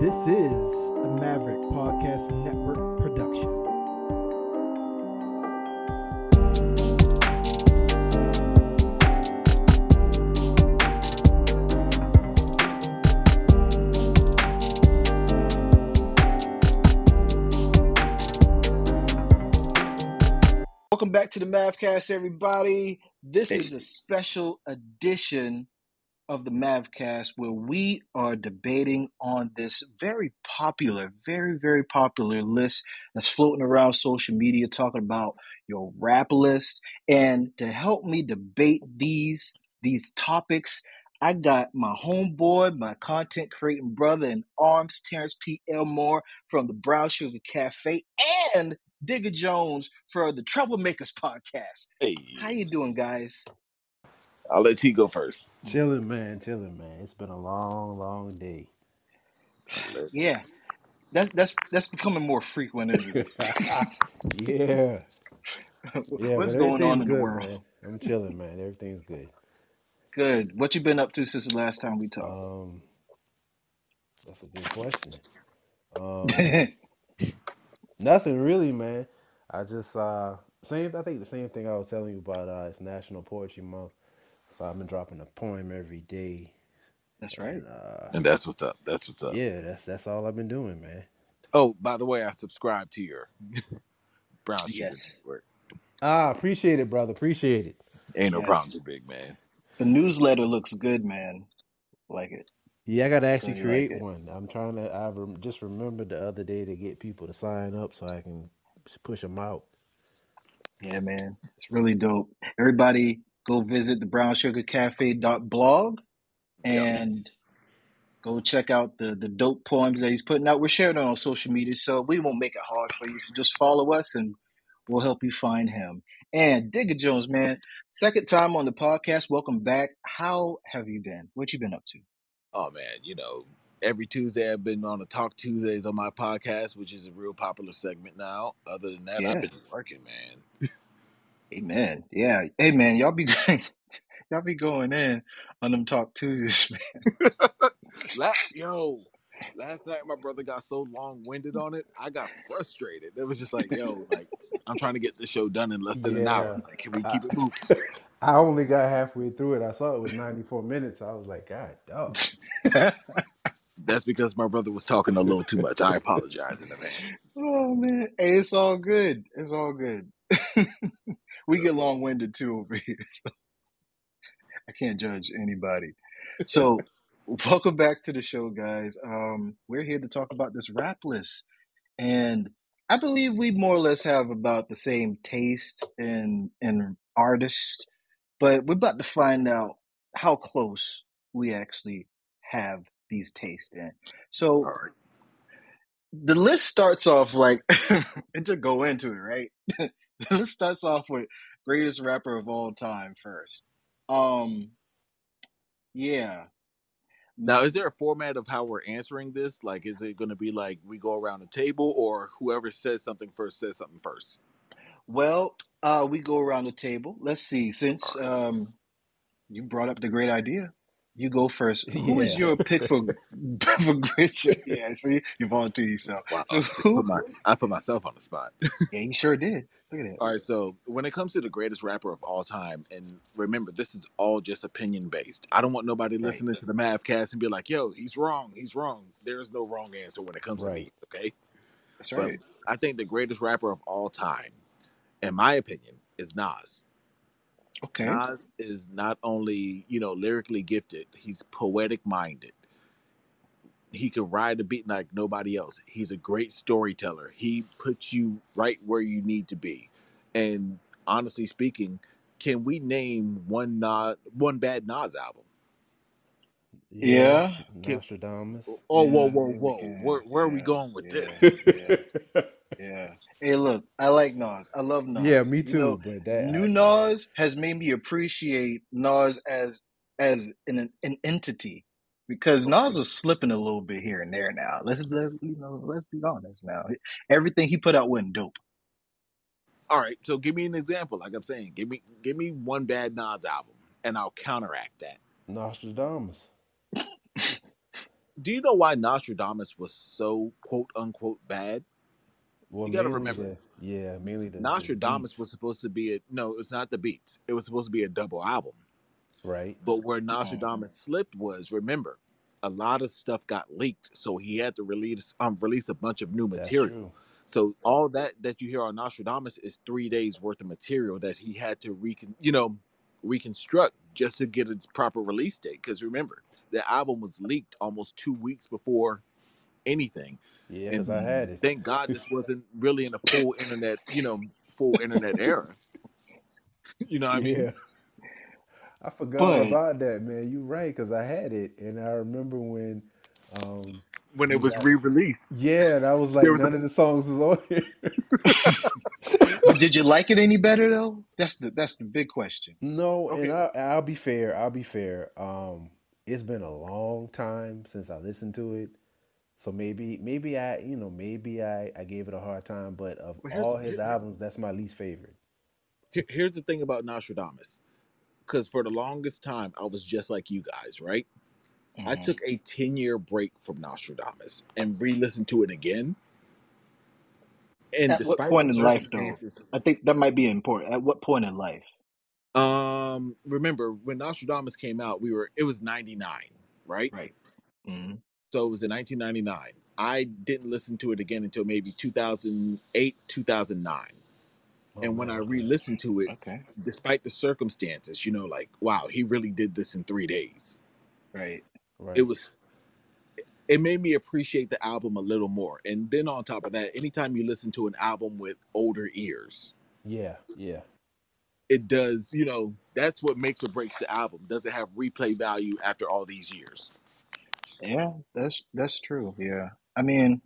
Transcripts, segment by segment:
This is a Maverick Podcast Network production. Welcome back to the Mavcast, everybody. This is a special edition of the Mavcast where we are debating on this very popular, very, very popular list that's floating around social media talking about your rap list. And to help me debate these these topics, I got my homeboy, my content creating brother in arms, Terrance P. Elmore from the Brown Sugar Cafe, and Digga Jones for the Trouble Makerz podcast. Hey, How you doing, guys? I'll let T go first. Chilling, man. Chilling, man. It's been a long, long day. Yeah, that's that's that's becoming more frequent, isn't it? yeah. Yeah. What's going on in good, the world? Man. I'm chilling, man. Everything's good. Good. What you been up to since the last time we talked? Um, that's a good question. Um, nothing really, man. I just uh, same. I think the same thing I was telling you about. Uh, it's National Poetry Month, so I've been dropping a poem every day. that's right. And, uh, And that's what's up. That's what's up. yeah, that's that's all I've been doing, man. Oh, by the way, I subscribe to your Brown Sugar Yes. Network. Ah, appreciate it, brother. Appreciate it. Ain't no Yes. problem, too big man. The newsletter looks good, man. Like it. Yeah, I gotta actually Really like create it. one. I'm trying to. I rem- just remembered the other day to get people to sign up so I can push them out. Yeah, man. It's really dope. Everybody go visit the Brown Sugar Cafe blog Yep. and go check out the the dope poems that he's putting out. We're sharing it on social media, so we won't make it hard for you. So just follow us and we'll help you find him. And Digga Jones, man, second time on the podcast. Welcome back. How have you been? What you been up to? Oh man, you know, every Tuesday I've been on the Talk Tuesdays on my podcast, which is a real popular segment now. Other than that, Yeah. I've been working, man. Amen. Yeah. Hey man, y'all be y'all be going in on them talk Tuesdays, man. last, yo, last night my brother got so long winded on it, I got frustrated. It was just like, yo, like I'm trying to get this show done in less than an hour. Like, can we I- keep it moving? I only got halfway through it. I saw it was 94 minutes. I was like, God, dog. That's because my brother was talking a little too much. I apologize in advance. Oh man, hey, it's all good. It's all good. We get long winded too over here, so I can't judge anybody. So, welcome back to the show, guys. Um, we're here to talk about this rap list, and I believe we more or less have about the same taste in in artists, but we're about to find out how close we actually have these tastes in. So, right. the list starts off like and to go into it, right? the list starts off with greatest rapper of all time first. Um yeah. Now, is there a format of how we're answering this? Like, is it going to be like we go around the table, or whoever says something first says something first? Well, uh we go around the table. Let's see, since um you brought up the great idea. You go first. Who is Yeah. your pick for for great? Yeah, see, you volunteer yourself. Wow, So I who? put, my, I put myself on the spot. Yeah, you sure did. Look at that. All right, so when it comes to the greatest rapper of all time, and remember, this is all just opinion based. I don't want nobody Right. listening to the Mavcast and be like, "Yo, he's wrong. He's wrong." There's no wrong answer when it comes to me. Right. Okay, That's but right. I think the greatest rapper of all time, in my opinion, is Nas. Okay. Nas is not only, you know, lyrically gifted, he's poetic minded. He can ride a beat like nobody else. He's a great storyteller. He puts you right where you need to be. And honestly speaking, can we name one Nas, one bad Nas album? Yeah. Nostradamus. Oh, Yeah, whoa, whoa, whoa! can. Where, where are we going with yeah, this? yeah. Yeah. Hey, look, I like Nas. I love Nas. yeah, me You too. know, but that new I- Nas has made me appreciate Nas as as an an entity because Nas was slipping a little bit here and there. Now let's let you know. Let's be honest. Now everything he put out wasn't dope. All right, so give me an example. Like I'm saying, give me give me one bad Nas album, and I'll counteract that. Nostradamus. Do you know why Nostradamus was so quote unquote bad? Well, You gotta remember. the yeah, mainly the, Nostradamus was supposed to be a no, it's not the beats. It was supposed to be a double album. right. But where Nostradamus slipped was remember, a lot of stuff got leaked, so he had to release um release a bunch of new material. So all that that you hear on Nostradamus is three days worth of material that he had to recon, you know, reconstruct just to get its proper release date. Because remember, the album was leaked almost two weeks before anything. Yeah, And because I had it. Thank God this wasn't really in a full internet, you know, full internet era. You know what I mean? Yeah, I forgot But about that, man. You're right, because I had it, and I remember when, um, When it was re-released, yeah, and I was like, was a none of the songs was on here. but did you like it any better though? That's the that's the big question. No, and okay. I, I'll be fair. I'll be fair. Um, it's been a long time since I listened to it, so maybe, maybe I, you know, maybe I, I gave it a hard time. But of But all his here, albums, that's my least favorite. here- here's the thing about Nostradamus. Because for the longest time, I was just like you guys, right? I Mhm. took a 10 year break from Nostradamus and re listened to it again. And At what despite the point in life though? I think that might be important. At what point in life? um, remember when Nostradamus came out, we were, it was 99, right? Right. hmm So it was in 1999. I didn't listen to it again until maybe 2008, 2009. Oh And when I re listened to it, Okay. despite the circumstances, you know, like, wow, he really did this in three days. Right. It was it made me appreciate the album a little more. And then on top of that, anytime you listen to an album with older ears, Yeah, yeah, it does, you know, that's what makes or breaks the album. Does it have replay value after all these years? Yeah, that's that's true. Yeah. I mean,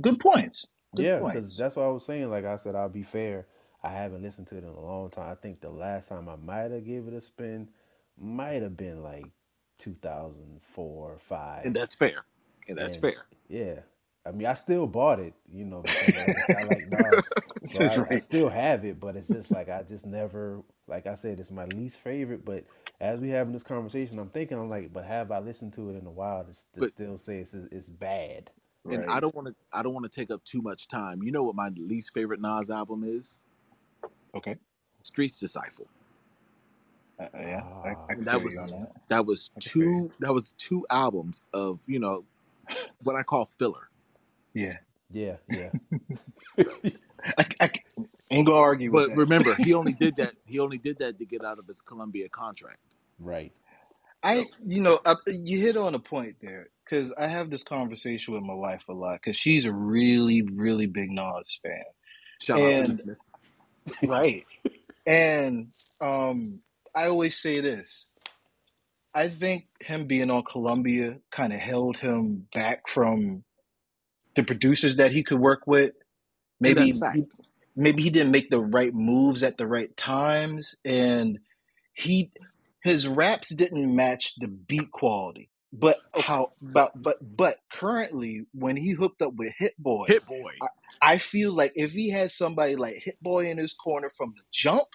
good points. Good yeah. Because that's what I was saying. Like I said, I'll be fair. I haven't listened to it in a long time. I think the last time I might have gave it a spin might have been like 2004 or And five. that's fair. And that's And fair. yeah, I mean, I still bought it, you know, because I like Nas, so I, I still have it. But it's just like I just never, like I said, it's my least favorite. But as we having this conversation, I'm thinking, I'm like, but have I listened to it in a while to, to But still say it's it's bad? and I don't want to I don't want to take up too much time. You know what my least favorite Nas album is? Okay. Street's Disciple. Uh, yeah, I, I Ah, can that feel you on was that. that was I can feel you. two that was two albums of, you know, what I call filler. Yeah. yeah, yeah, I, I ain't gonna argue with But that. remember, he only did that. He only did that to get out of his Columbia contract. right. I, you know, I, you hit on a point there because I have this conversation with my wife a lot because she's a really, really big Nas fan. shout out to And right, and um, I always say this. I think him being on Columbia kind of held him back from the producers that he could work with. Maybe he, maybe he didn't make the right moves at the right times, and he his raps didn't match the beat quality. But oh. how So but but but currently when he hooked up with Hit Boy, Hit Boy. I, I feel like if he had somebody like Hit Boy in his corner from the jump,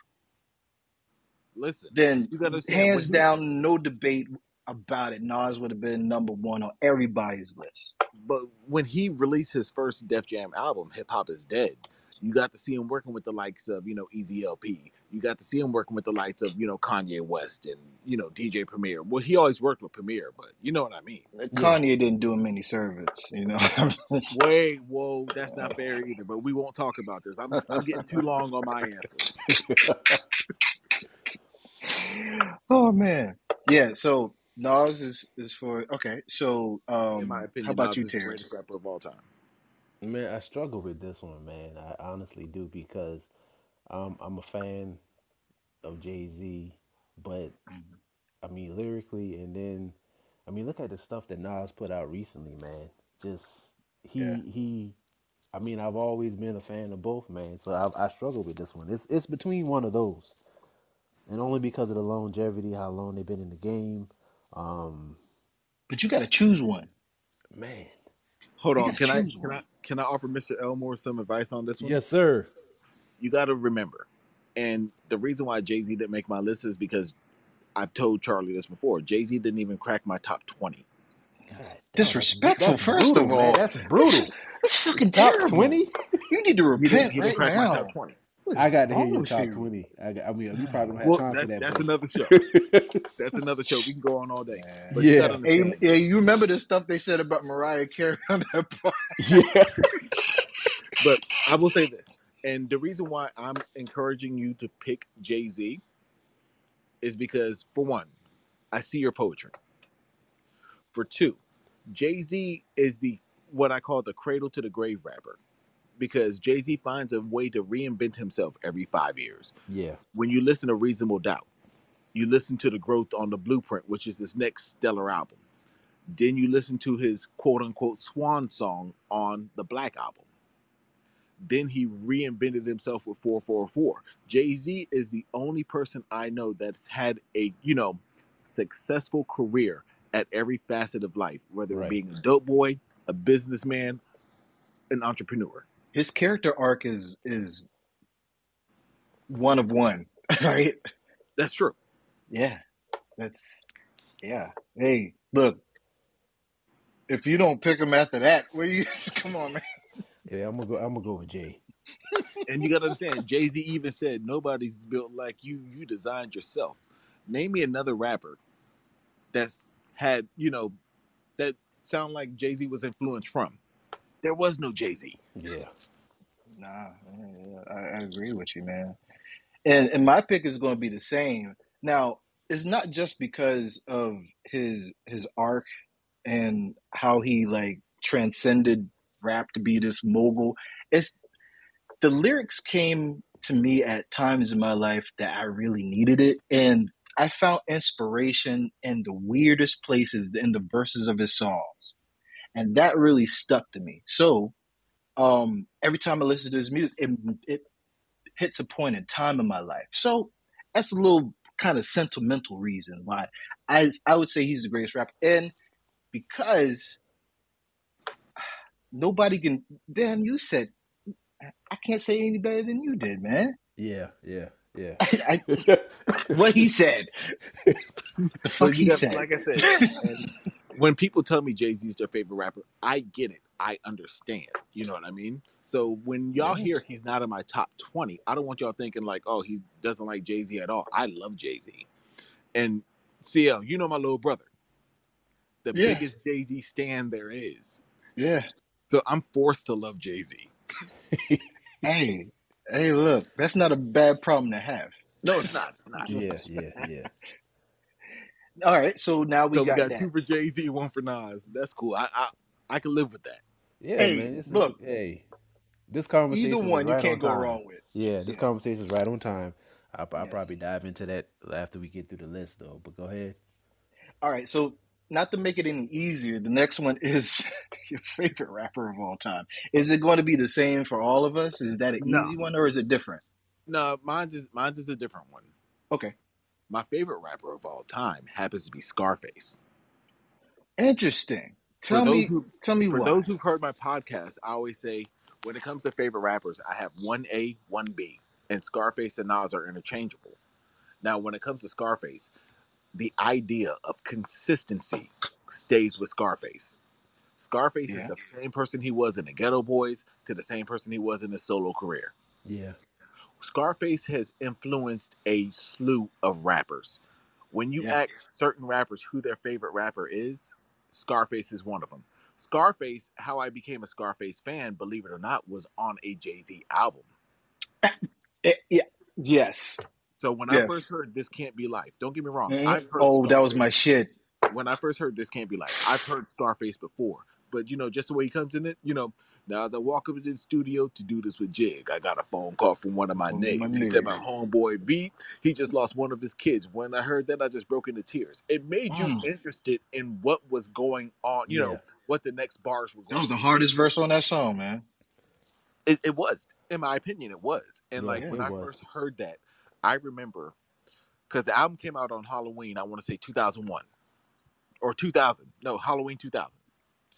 Listen, then you gotta hands down, no debate about it. Nas would have been number one on everybody's list. but when he released his first Def Jam album, Hip Hop is Dead, you got to see him working with the likes of, you know, Easy LP. You got to see him working with the likes of, you know, Kanye West and, you know, DJ Premier. Well, he always worked with Premier, but you know what I mean. Yeah, Kanye didn't do him any service, you know. Wait, whoa, that's not fair either, but we won't talk about this. I'm I'm getting too long on my answer. oh man, yeah. So Nas is is for okay. So In my um, how about Nas you, is the greatest rapper of all time. man, I struggle with this one, man. I honestly do because um, I'm a fan of Jay Z, but. I mean lyrically, and then I mean look at the stuff that Nas put out recently, man. Just Yeah. he he. I mean, I've always been a fan of both, man. So I, I struggle with this one. It's it's between one of those, and only because of the longevity, how long they've been in the game. Um, But you got to choose one. man, Hold You on, can I can I can I offer Mr. Elmore some advice on this one? yes, sir. You got to remember, and the reason why Jay Z didn't make my list is because I've told Charlie this before. Jay Z didn't even crack my top twenty. God, Disrespectful, that's first brutal, of man. all. That's brutal. That's fucking Top terrible. twenty. You need to He didn't, repent he didn't right crack my now. Top twenty. What is I got to hear wrong your top you? twenty. I, got, I mean, you probably don't have Well, time that, for that. that's but- another show. That's another show. We can go on all day. But Yeah. you gotta Hey, yeah, you remember the stuff they said about Mariah Carey on that part? yeah. but I will say this, and the reason why I'm encouraging you to pick Jay Z is because, for one, I see your poetry. For two, Jay Z is the what I call the cradle to the grave rapper, because Jay Z finds a way to reinvent himself every five years. Yeah. When you listen to Reasonable Doubt, you listen to the growth on the Blueprint, which is his next stellar album. Then you listen to his quote unquote swan song on the Black album. Then he reinvented himself with 4:44. Jay Z is the only person I know that's had a, you know, successful career at every facet of life, whether Right. being a dope boy, a businessman, an entrepreneur. His character arc is is one of one, right? That's true. Yeah, that's yeah. Hey, look, if you don't pick him after that, what do you? Come on, man. Yeah. I'm gonna go. I'm gonna go with Jay. And you gotta understand, Jay Z even said nobody's built like you. You designed yourself. Name me another rapper that's had, you know, that sound like Jay Z was influenced from. There was no Jay Z. Yeah. Nah, I, I agree with you, man. And and my pick is going to be the same. Now, it's not just because of his his arc and how he like transcended rap to be this mogul. It's the lyrics came to me at times in my life that I really needed it, and I found inspiration in the weirdest places in the verses of his songs, and that really stuck to me. So um, every time I listen to his music, it, it hits a point in time in my life. So that's a little kind of sentimental reason why I I would say he's the greatest rapper, and because nobody can. Damn, you said I can't say any better than you did, man. Yeah. Yeah. Yeah. I, what he said, the fuck you he said. like I said, and when people tell me Jay Z is their favorite rapper, I get it. I understand. You know what I mean? So when y'all hear he's not in my top 20, I don't want y'all thinking like, oh, he doesn't like Jay Z at all. I love Jay Z. And CL, you know my little brother. The Yeah. biggest Jay Z stand there is. yeah. So I'm forced to love Jay Z. Hey, hey, look, that's not a bad problem to have. No, it's not. It's not. yeah. Yeah. Yeah. All right, so now we so we got, got that. two for Jay Z, one for Nas. That's cool. I I, I can live with that. Yeah, Hey, man. This is, look. hey, this conversation Either is one you can't on go time. wrong with. Yeah, this Yeah. conversation is right on time. I'll, I'll Yes. probably dive into that after we get through the list, though. But go ahead. All right, so not to make it any easier, the next one is your favorite rapper of all time. Is it going to be the same for all of us? Is that an No. easy one or is it different? No, mine's is mine's is a different one. Okay, My favorite rapper of all time happens to be Scarface. interesting. Tell those me, who tell me for why. those who've heard my podcast, I always say when it comes to favorite rappers, I have one A, one B, and Scarface and Nas are interchangeable. Now, when it comes to Scarface, the idea of consistency stays with Scarface. Scarface Yeah. is the same person he was in the Geto Boys to the same person he was in his solo career. Yeah. Scarface has influenced a slew of rappers. When you Yeah. ask certain rappers who their favorite rapper is, Scarface is one of them. Scarface, how I became a Scarface fan, believe it or not, was on a Jay Z album. Eh, yeah, yes. So when I first heard "This Can't Be Life," don't get me wrong, Mhm. I've heard Oh, that was my shit. when I first heard "This Can't Be Life." I've heard Scarface before, but you know, just the way he comes in it, you know. Now as I walk up to the studio to do this with Jig, I got a phone call from one of my One niggas. He said my homeboy B, he just lost one of his kids. When I heard that, I just broke into tears. It made you Mm. interested in what was going on. You know what the next bars were. That was the hardest verse on that song, man. It, it was, in my opinion, it was. And Yeah, like when I was. first heard that, I remember because the album came out on Halloween. I want to say 2001 or 2000. No, Halloween 2000.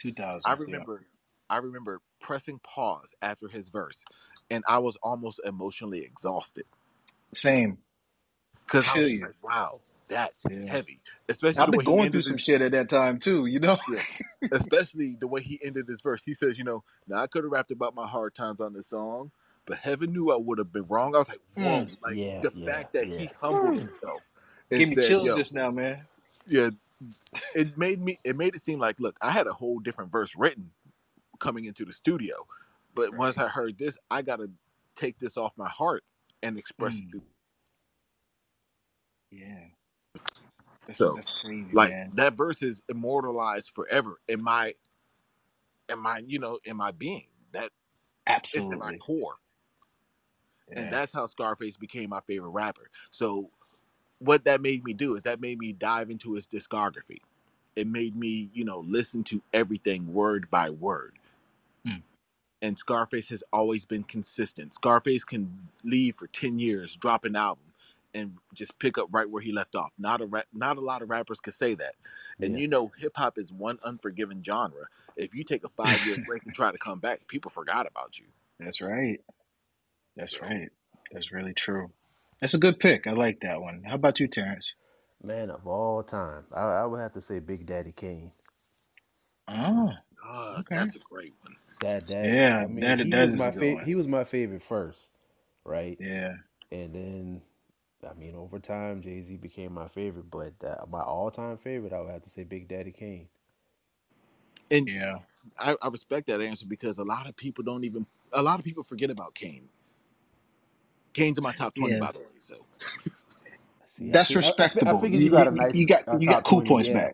2000. I yeah. remember, I remember pressing pause after his verse, and I was almost emotionally exhausted Same. because I Feel was you. like, "Wow, that's Yeah. heavy. Especially I've the been way he going ended through his- some shit at that time too. You know. Yeah. especially the way he ended this verse. He says, you know, now I could have rapped about my hard times on this song, but heaven knew I would have been wrong. I was like, whoa, Mm. like Yeah, the yeah, fact that he humbled himself. and Give me said, chills just now, man. Yeah, it made me. It made it seem like, look, I had a whole different verse written coming into the studio, but once I heard this, I got to take this off my heart and express Mm. it. Yeah. That's, So, that's crazy, Like man. that verse is immortalized forever in my, in my, you know, in my being. That it's in my core. Yeah. and that's how Scarface became my favorite rapper. So, what that made me do is that made me dive into his discography. It made me, you know, listen to everything word by word. Hmm. And Scarface has always been consistent. Scarface can leave for ten years, drop an album, and just pick up right where he left off. Not a rap, not a lot of rappers could say that. And Yeah. you know, hip hop is one unforgiving genre. If you take a five year break and try to come back, people forgot about you. That's right. That's right. That's really true. That's a good pick. I like that one. How about you, Terrance? Man of all time, I, I would have to say Big Daddy Kane. Oh, Ah, Okay. that's a great one. That that Yeah, I mean, that- he that was is my favorite. He was my favorite first, right? yeah. And then, I mean, over time, Jay Z became my favorite. But uh, my all-time favorite, I would have to say Big Daddy Kane. And Yeah. I, I respect that answer because a lot of people don't even a lot of people forget about Kane. Kane's in my top twenty, Yeah. by the way. So See, I That's fig- I- I fi- I, respectable. figured You- you got a you- nice. you got- uh, you got top cool 20, points yeah.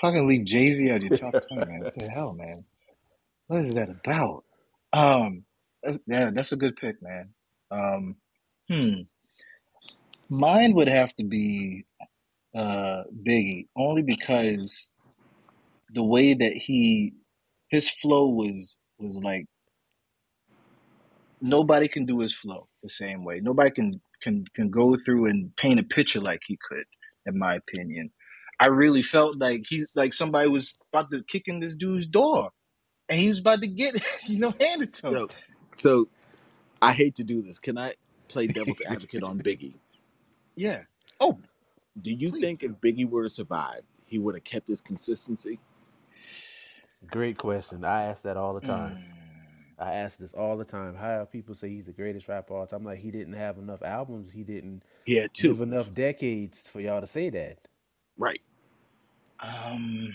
Fucking leave Jay Z out of your top twenty, man. What the hell, man? What is that about? Um, that's, yeah, that's a good pick, man. Um, hmm. Mine would have to be uh Biggie, only because the way that he his flow was was like nobody can do his flow the same way. Nobody can can can go through and paint a picture like he could, in my opinion. I really felt like he like somebody was about to kick in this dude's door, and he was about to get you know, handed to him. so, so I hate to do this. Can I play devil's advocate on Biggie? Yeah. Oh, Do you Please. think if Biggie were to survive, he would have kept his consistency? Great question. I ask that all the time. mm, I ask this all the time. How people say he's the greatest rapper of all time? I'm like, he didn't have enough albums. He didn't He had two, live enough decades for y'all to say that. right? um.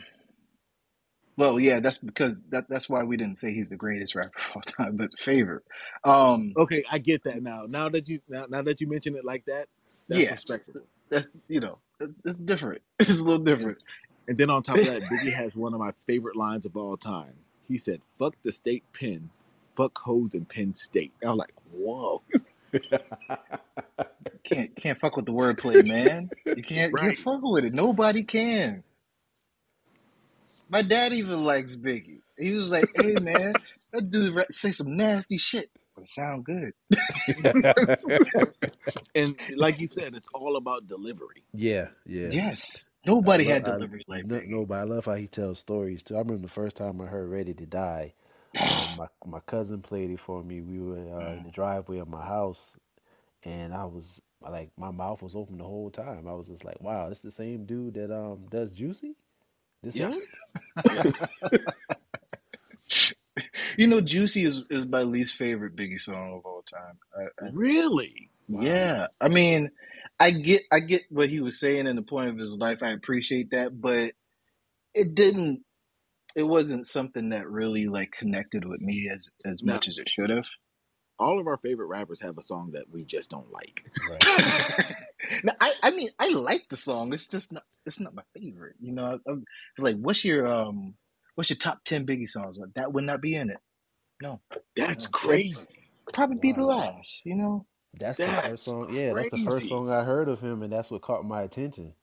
Well, yeah, that's because that, that's why we didn't say he's the greatest rapper of all time, but favorite. Um, Okay, I get that now. Now that you now, now that you mention it like that, that's Yeah. respectable. that's you know, it's different. It's a little different. And then on top of that, Biggie has one of my favorite lines of all time. He said, "Fuck the state pen, fuck hoes in Penn State." I was like, "Whoa!" Can't can't fuck with the wordplay, man. You can't Right. you fuck with it. Nobody can. My dad even likes Biggie. He was like, "Hey, man, that dude ra- say some nasty shit, but it sound good." And like you said, it's all about delivery. yeah, yeah. Yes, nobody I had love- I- delivery like no, Biggie. no, but I love how he tells stories too. I remember the first time I heard "Ready to Die." My my cousin played it for me. We were uh, in the driveway of my house, and I was like, my mouth was open the whole time. I was just like, "Wow, this the same dude that um does Juicy." This Yeah. him? You know, "Juicy" is is my least favorite Biggie song of all time. I, I, Really? Wow. Yeah, I mean, I get I get what he was saying in the point of his life. I appreciate that, but it didn't. It wasn't something that really like connected with me as as No. much as it should have. All of our favorite rappers have a song that we just don't like. Right. no, I I mean I like the song. It's just not it's not my favorite. You know, I, I'm like, what's your um what's your top ten Biggie songs? Like, that would not be in it. No, That's No. crazy. probably be the last. You know. That's the first song. Yeah, that's the first song I heard of him, and that's what caught my attention.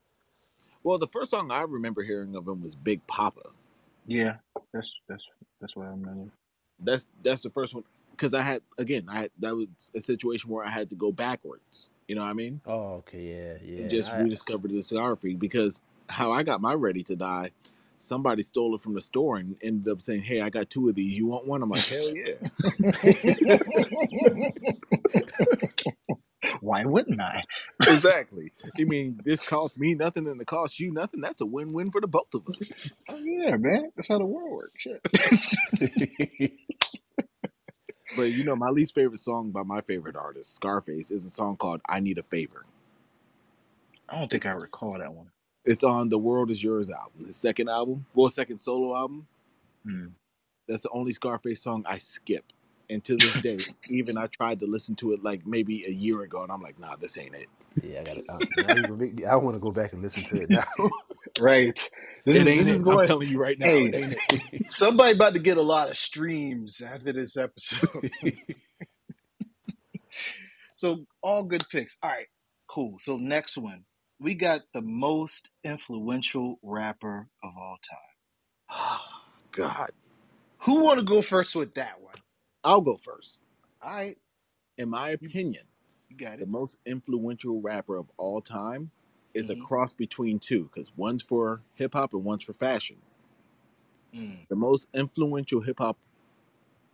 Well, the first song I remember hearing of him was Big Poppa. Yeah, that's that's that's what I remember. That's that's the first one because I had again I had that was a situation where I had to go backwards. You know what I mean? Oh, okay, yeah, yeah. and just I- rediscovered the discography because how I got my Ready to Die, somebody stole it from the store and ended up saying, "Hey, I got two of these. You want one?" I'm like, "Hell yeah!" Why wouldn't I? exactly. I mean, this costs me nothing and it costs you nothing. That's a win-win for the both of us. Oh yeah, man. That's how the world works. Shit. But you know, my least favorite song by my favorite artist, Scarface, is a song called "I Need a Favor." I don't think I recall that one. It's on the "World Is Yours" album, his second album, well, second solo album. Hmm. That's the only Scarface song I skip. And to this day, even I tried to listen to it like maybe a year ago, and I'm like, nah, this ain't it. yeah, I got it. Uh, now you gonna make me, I want to go back and listen to it now. Right. This it is ain't this it. is I'm telling you right now, Hey. it ain't it. Somebody about to get a lot of streams after this episode. so all good picks. All right, cool. So next one, we got the most influential rapper of all time. God, Who want to go first with that one? I'll go first. All right, In my opinion, you got the most influential rapper of all time is Mhm. a cross between two, because one's for hip hop and one's for fashion. Mm, The most influential hip hop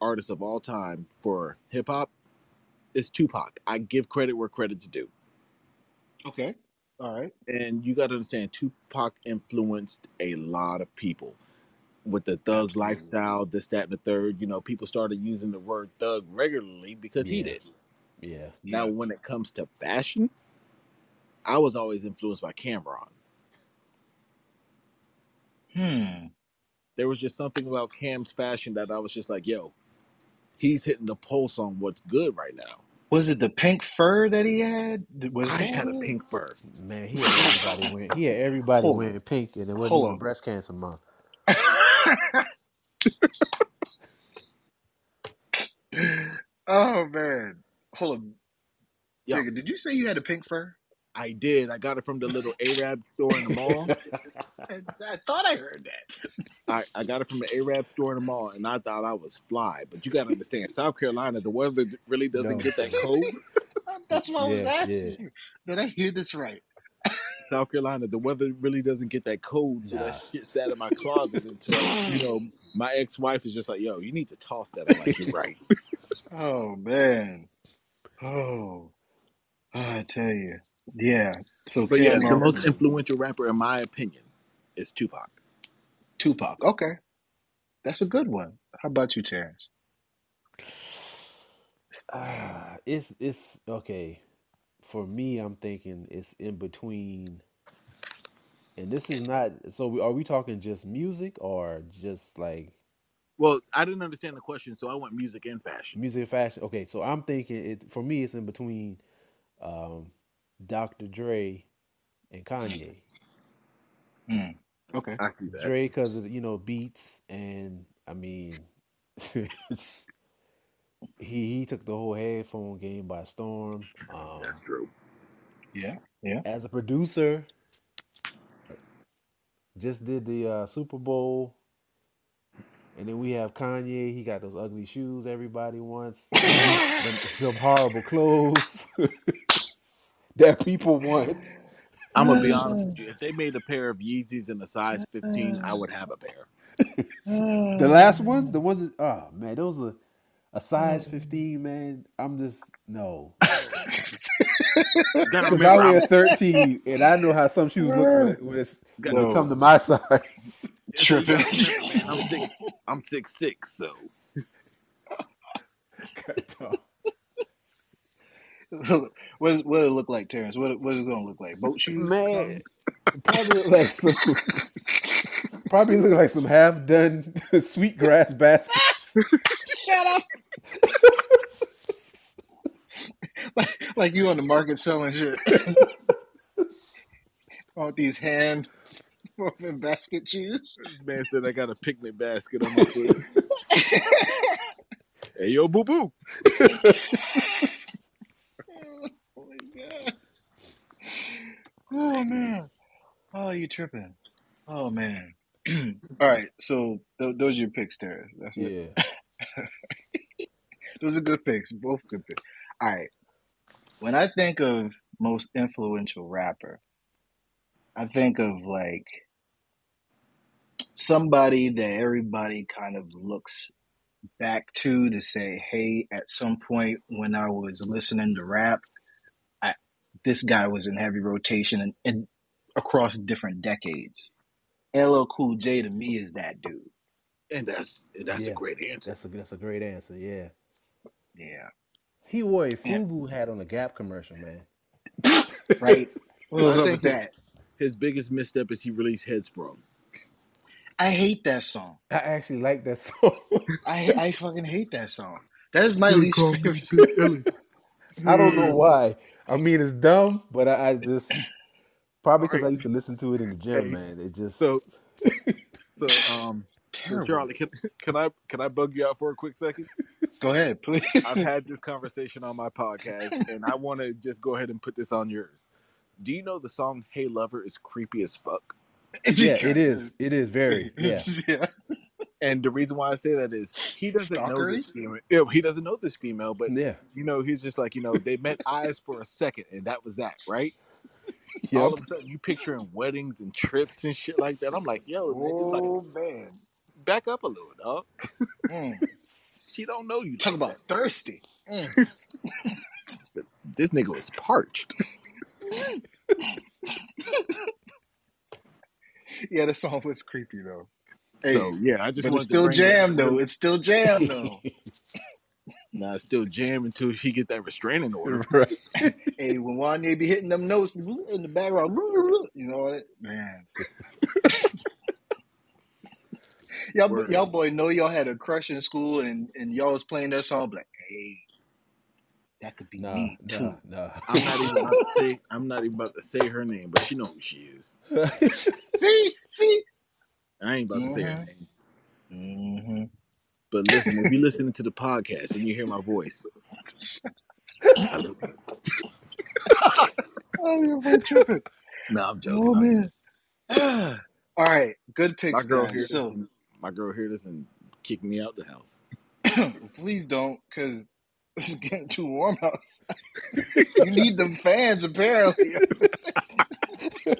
artist of all time for hip hop is Tupac. I give credit where credit's due. Okay. All right. And you got to understand, Tupac influenced a lot of people with the thug lifestyle, this, that, and the third. You know, people started using the word thug regularly because he Yeah. did. yeah, Now, Yeah. when it comes to fashion, I was always influenced by Cam'ron. Hmm. There was just something about Cam's fashion that I was just like, yo, he's hitting the pulse on what's good right now. Was it the pink fur that he had? Was I that had a it? pink fur. man, he had everybody wearing. He had everybody Hold on. wearing pink, and it wasn't Hold even on. breast cancer month. oh man. Hold on. Yo. Nigga, did you say you had a pink fur? I did. I got it from the little Arab store in the mall. I, I thought I heard that. I, I got it from the Arab store in the mall, and I thought I was fly. But you got to understand, South Carolina, the weather really doesn't No. get that cold. That's why I was asking yeah. you. Did I hear this right? South Carolina, the weather really doesn't get that cold, so Nah. that shit sat in my closet until you know my ex-wife is just like, "Yo, you need to toss that." I'm like, "You're right." Oh man. Oh. I tell you. Yeah. So But yeah, the most influential rapper, in my opinion, is Tupac. Tupac. Okay. That's a good one. How about you, Terrance? Ah, it's it's okay. For me, I'm thinking it's in between. And this is not. So, we, are we talking just music or just like Well, I didn't understand the question, so I went music and fashion. music and fashion? Okay, so I'm thinking it for me. It's in between, um, Dr. Dre and Kanye. Hmm. Okay. I see that. Dre because of you know beats and I mean it's- he he took the whole headphone game by storm. Um, That's true. Yeah. Yeah. as a producer, just did the uh, Super Bowl, and then we have Kanye. He got those ugly shoes everybody wants, them, some horrible clothes that people want. I'm gonna be honest with you. If they made a pair of Yeezys in a size 15, I would have a pair. The last ones, the ones that, oh man, those are a size mm. 15, man. I'm just, no. Because I remember, wear I'm, 13, and I know how some shoes look when, when, it's, when No. they come to my size. so Tripping. I'm six, I'm six six, so what is, what it look like, Terrance? What what is it gonna look like? Boat shoes? Man, probably look like some, probably look like some half done sweetgrass baskets. Shut up! like, like you on the market selling shit. All these hand woven basket shoes. man said I got a picnic basket on my foot. hey yo, boo boo. Oh my god. Oh man. Oh, you tripping? Oh man. All right, so th- those are your picks, Terrance. That's it. Yeah. Those are good picks. Both good picks. All right. When I think of most influential rapper, I think of like somebody that everybody kind of looks back to to say, hey, at some point when I was listening to rap, I this guy was in heavy rotation and, and across different decades. LL Cool J to me is that dude. And that's that's Yeah. a great answer. That's a that's a great answer. Yeah. Yeah. He wore a Yeah. FUBU hat on the Gap commercial, man. Right? What was up with that? His biggest misstep is he released Headsprung. I hate that song. I actually like that song. I I fucking hate that song. That is my least favorite. I don't know why. I mean, it's dumb, but I, I just probably because I used to listen to it in the gym, Hey, man. It just So so um so Terrible. Charlie, can, can I can I bug you out for a quick second? Go ahead, please. I've had this conversation on my podcast, and I want to just go ahead and put this on yours. Do you know the song "Hey Lover" is creepy as fuck? yeah, it is. It is very yeah. yeah. And the reason why I say that is he doesn't know this female. He doesn't know this female, but Yeah. you know he's just like you know they met eyes for a second, and that was that, right? Yep. All of a sudden, you picturing weddings and trips and shit like that. I'm like, yo, nigga, like, Oh man. back up a little, dog. Mm. She don't know you. Talk about thirsty. Mm. this nigga was parched. Yeah, the song was creepy though. so yeah, I just but it's still jam though. It's still jam though. Nah, still jam until he get that restraining order. right. hey, when Wanya be hitting them notes in the background, you know what, man. y'all, Word. y'all boy know y'all had a crush in school and, and y'all was playing that song, like, hey, that could be Nah, me nah, too. nah. I'm not even about to say I'm not even about to say her name, but she know who she is. See, see. I ain't about to say her Mhm. name. Mm-hmm. But listen, if you're listening to the podcast and you hear my voice, I love you. Oh, you're tripping. No, I'm joking. Oh man. All right, good picks. my girl here. So my girl this and kick me out the house. please don't, because it's getting too warm outside. you need them fans, apparently.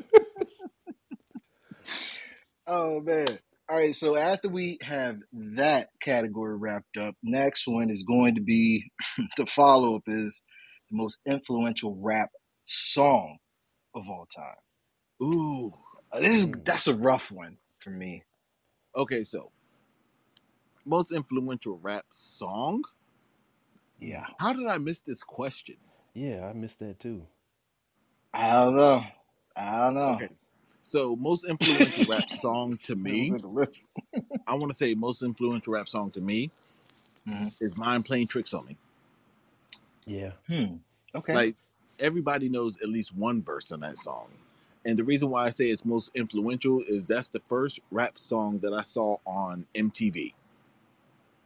oh man. All right, so after we have that category wrapped up, next one is going to be the follow up is the most influential rap song of all time. Ooh. Uh, this is that's a rough one for me. Okay, so most influential rap song. Yeah. How did I miss this question? yeah, I missed that too. I don't know. I don't know. Okay. So most influential rap song to me, It was in the list. I want to say most influential rap song to me Mhm. is Mind Playing Tricks on Me. Yeah. Hmm. Okay. Like everybody knows at least one verse on that song. And the reason why I say it's most influential is that's the first rap song that I saw on MTV.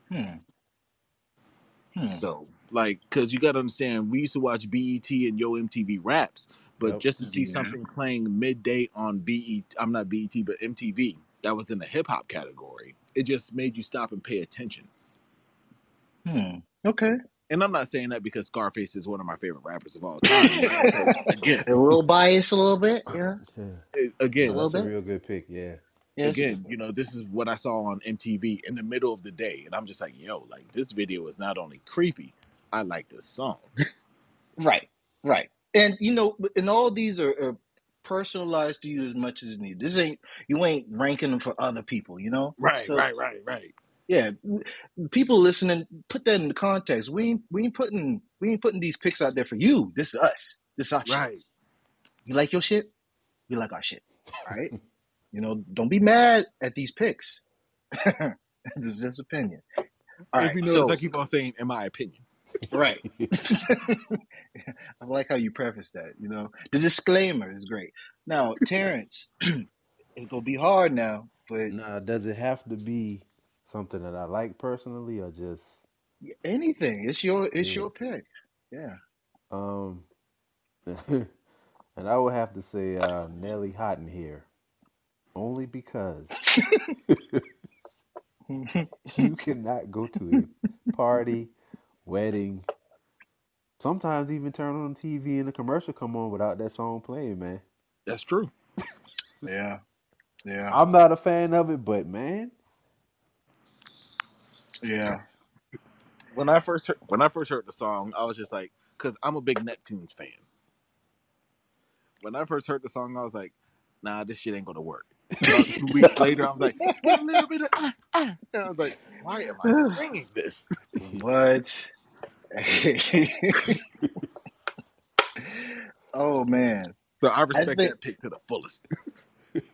hmm. Hmm. So, like, because you got to understand, we used to watch BET and Yo MTV raps, but Yep. just to see Yeah. something playing midday on BET, I'm not BET, but MTV, that was in the hip hop category, it just made you stop and pay attention. Hmm. Okay. And I'm not saying that because Scarface is one of my favorite rappers of all time. again, A little biased, a little bit. Yeah. Yeah. again, A little That's a bit. real good pick. Yeah. Yes. again, you know, this is what I saw on MTV in the middle of the day, and I'm just like, yo, like this video is not only creepy, I like this song. Right. Right. And you know, and all these are, are personalized to you as much as needed. This ain't you ain't ranking them for other people. You know. Right, So- right, right, right. Yeah. People listening, put that in the context. We ain't we ain't putting we ain't putting these picks out there for you. This is us. This is our shit. Right. You like your shit? We like our shit. All right. you know, don't be mad at these picks. this is just opinion. All if right. you notice, so, I keep on saying, in my opinion. Right. I like how you preface that. You know, the disclaimer is great. Now, Terrance, it's gonna be hard now, but Now, does it have to be something that I like personally, or just anything. It's your it's Yeah. your pick. Yeah. um? and I would have to say uh, Nelly Hot in Herre, only because you cannot go to a party, wedding, sometimes even turn on TV and the commercial come on without that song playing, man. That's true. yeah. Yeah. I'm not a fan of it, but man, Yeah. When I first heard, when I first heard the song, I was just like, because I'm a big Neptunes fan. when I first heard the song, I was like, "Nah, this shit ain't gonna work." Two weeks later, I'm like, a little bit of ah, ah." And I was like, "Why am I singing this?" What? oh man. So I respect think- that pick to the fullest.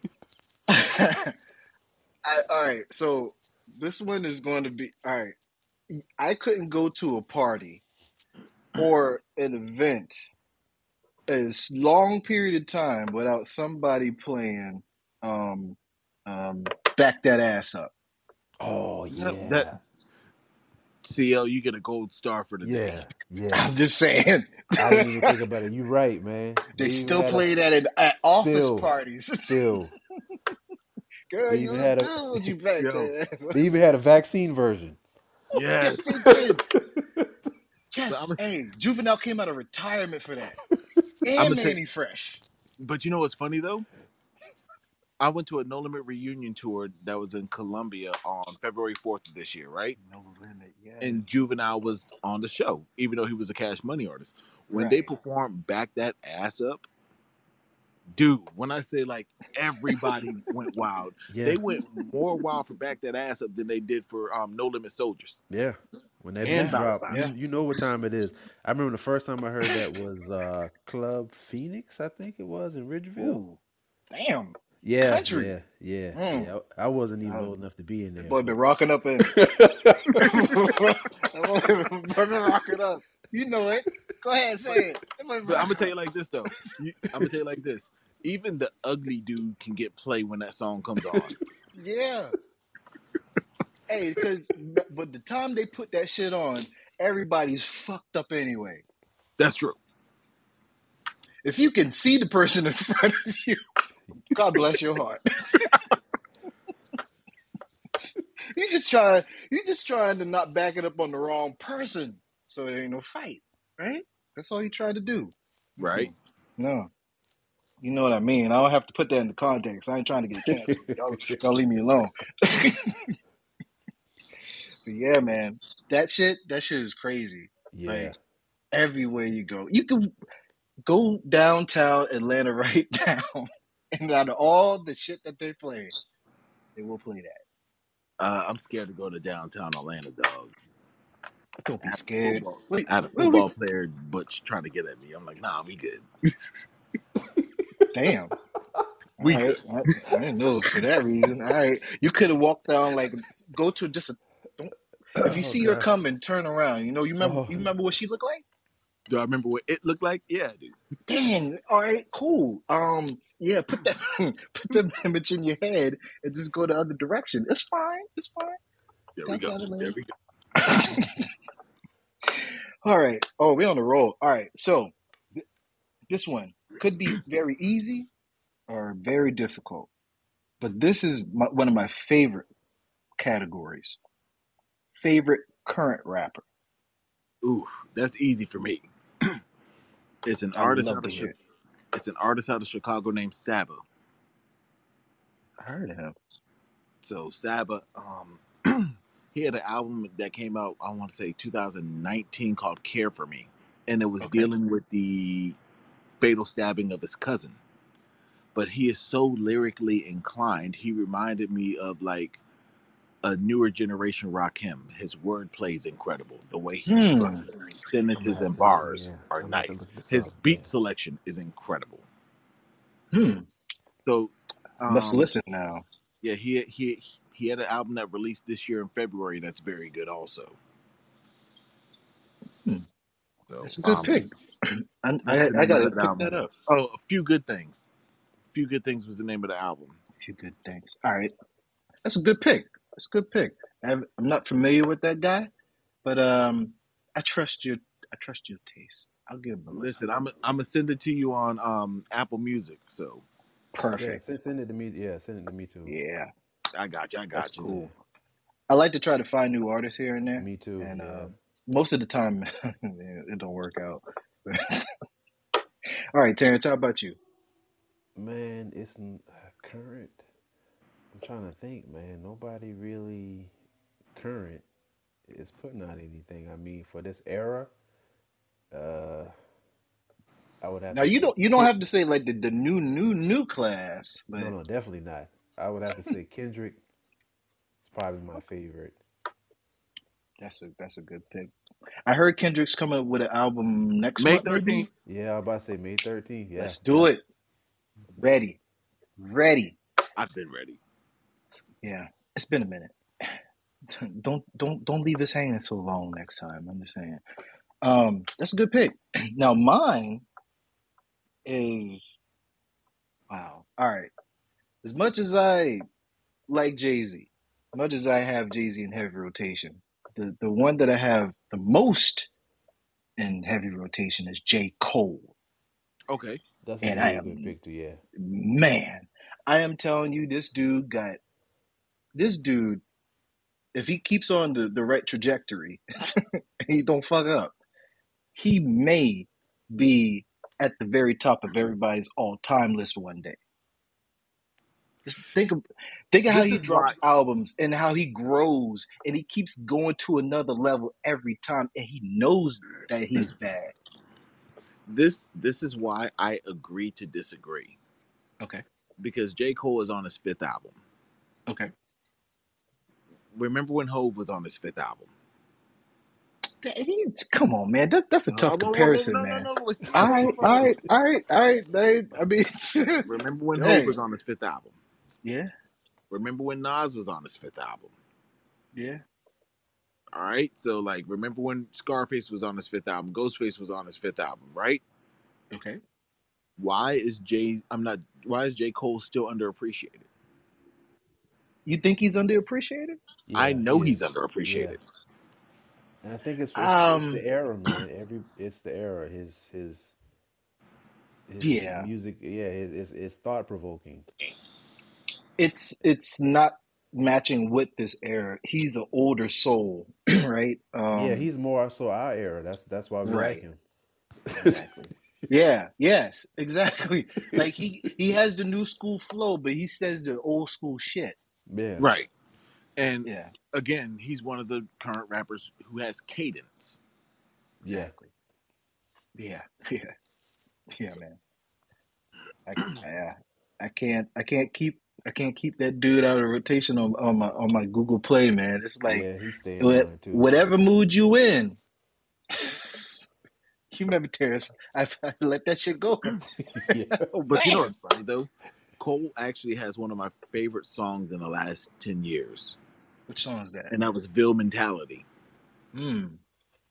I, all right, so this one is going to be all right. I couldn't go to a party or an event a long period of time without somebody playing um, um, "Back That Ass Up." Oh Yeah, yeah, that- CL, you get a gold star for the day. yeah, yeah. I'm just saying I didn't even think about it. You're right, man. they even still had a- play that at, at office Still. parties. Still, Girl, They you even had a- told you back Yo. there. they even had a vaccine version. Yes. Yes, they did. Yes. I'm a- hey, Juvenile came out of retirement for that. I'm And a- Mannie Fresh. But you know what's funny though? I went to a No Limit reunion tour that was in Columbia on February 4th of this year, right? No limit, yes. And Juvenile was on the show, even though he was a cash money artist. When they performed Back That Ass Up, dude, when I say like everybody went wild, Yeah, they went more wild for Back That Ass Up than they did for um, No Limit Soldiers. yeah. When that beat drop, Baba. you, Yeah. you know what time it is. I remember the first time I heard that was uh, Club Phoenix, I think it was in Ridgeville. Ooh, damn. Yeah, Country. yeah, yeah, Mm. yeah. I I wasn't even Oh. old enough to be in there. That boy been but- rocking up and that been rocking up. You know it. Go ahead, say it. That boy been But I'm gonna tell you like this though. I'm gonna tell you like this. Even the ugly dude can get play when that song comes on. Yeah. hey, because but the time they put that shit on, everybody's fucked up anyway. That's true. If you can see the person in front of you, God bless your heart. you just trying you just trying to not back it up on the wrong person so there ain't no fight, right? That's all you try to do. Right? No. You know what I mean. I don't have to put that into context. I ain't trying to get canceled. y'all, y'all leave me alone. but yeah, man. That shit, that shit is crazy. yeah, Like everywhere you go. You can go downtown Atlanta right now. And out of all the shit that they play, they will play that. Uh, I'm scared to go to downtown Atlanta, dog. Don't be I scared. football- Wait, I had a football player Butch trying to get at me. I'm like, nah, we good. Damn. We right. I, I didn't know for that reason. All right. You could have walked down like go to just a don't, if you Oh, see her coming, turn around. You know, you remember Oh. you remember what she looked like? Do I remember what it looked like? Yeah, dude. Dang, all right, cool. Um, yeah, put that put that image in your head and just go the other direction. It's fine. It's fine. There we go. There we go. All right. Oh, we on the roll. All right. So th- this one could be very easy or very difficult, but this is my, one of my favorite categories. Favorite current rapper. Ooh, that's easy for me. it's an I artist love out to of hear Chi- it. It's an artist out of Chicago named Saba. I heard of him. So Saba, um, he had an album that came out, I want to say 2019 called Care for Me. And it was Okay. dealing with the fatal stabbing of his cousin. But he is so lyrically inclined, he reminded me of like a newer generation Rakim. His wordplay is incredible. The way he Hmm. structures sentences and bars yeah, are I'm gonna have to nice. His up, beat yeah. selection is incredible. Hmm. So Must um, listen now. Yeah, he he he had an album that released this year in February that's very good also. Hmm. So That's a good um, pick. I, I, I gotta pick that up. Oh, a few good things. A few good things was the name of the album. A few good things. All right. That's a good pick. That's a good pick. I have, I'm not familiar with that guy, but um, I trust your I trust your taste. I'll give him a listen. Listen, I'm I'm gonna send it to you on um Apple Music. So Yeah, Perfect. send, send it to me. Yeah, send it to me too. Yeah, I got you. I got that's you. cool. I like to try to find new artists here and there, Me too. and yeah. uh, most of the time it don't work out. All right, Terrence, how about you? Man, it's n- current. I'm trying to think, man. Nobody really current is putting out anything. I mean, for this era, uh, I would have Now to you say don't you don't have to say like the, the new new new class, but no, no, definitely not. I would have to say Kendrick. It's probably my favorite. that's a that's a good pick. I heard Kendrick's coming up with an album next May thirteenth. Yeah, I was about to say May 13th. Yeah, Let's do it. Ready, ready. I've been ready. Yeah, it's been a minute. Don't don't don't leave us hanging so long next time. I'm just saying. Um, that's a good pick. Now mine is wow. All right. As much as I like Jay Z, as much as I have Jay Z in heavy rotation, the the one that I have the most in heavy rotation is J Cole. Okay. That's a And I am good pick too. Yeah, man, I am telling you, this dude got this dude. If he keeps on the, the right trajectory, he don't fuck up. He may be at the very top of everybody's all time list one day. Just think of think of how he drops why- albums and how he grows and he keeps going to another level every time and he knows that he's bad. This this is why I agree to disagree Okay. because J Cole is on his fifth album. Okay. Remember when Hove was on his fifth album? Come on, man. That, that's a tough No, comparison, no, no, man. no, no, listen. All right, all right, all right, all right. I, I mean, Remember when Dang. Hove was on his fifth album? yeah, Remember when Nas was on his fifth album? yeah. All right. So like, remember when Scarface was on his fifth album? Ghostface was on his fifth album, right? Okay. Why is Jay? I'm not. Why is J Cole still underappreciated? You think he's underappreciated? I know he he's underappreciated. Yeah. And I think it's, it's, it's Um, the era, man. Every it's the era. His his his, Yeah. his music. Yeah, it's it's, it's thought provoking. It's it's not matching with this era. He's an older soul, right? Um, yeah, he's more so our era. That's that's why we Right. like him. exactly. yeah, yes, exactly. Like he he has the new school flow, but he says the old school shit. Yeah. Right. And Yeah, again, he's one of the current rappers who has cadence. Exactly. Yeah, yeah, yeah, man. I, yeah, I can't I can't keep I can't keep that dude out of rotation on, on my on my Google Play, man. It's like yeah, he's staying what, on too. whatever mood you in. You remember Terrence? I, I let that shit go. yeah. But you know man. what's funny though? Cole actually has one of my favorite songs in the last ten years, which song is that? and that was "Ville Mentality." Hmm.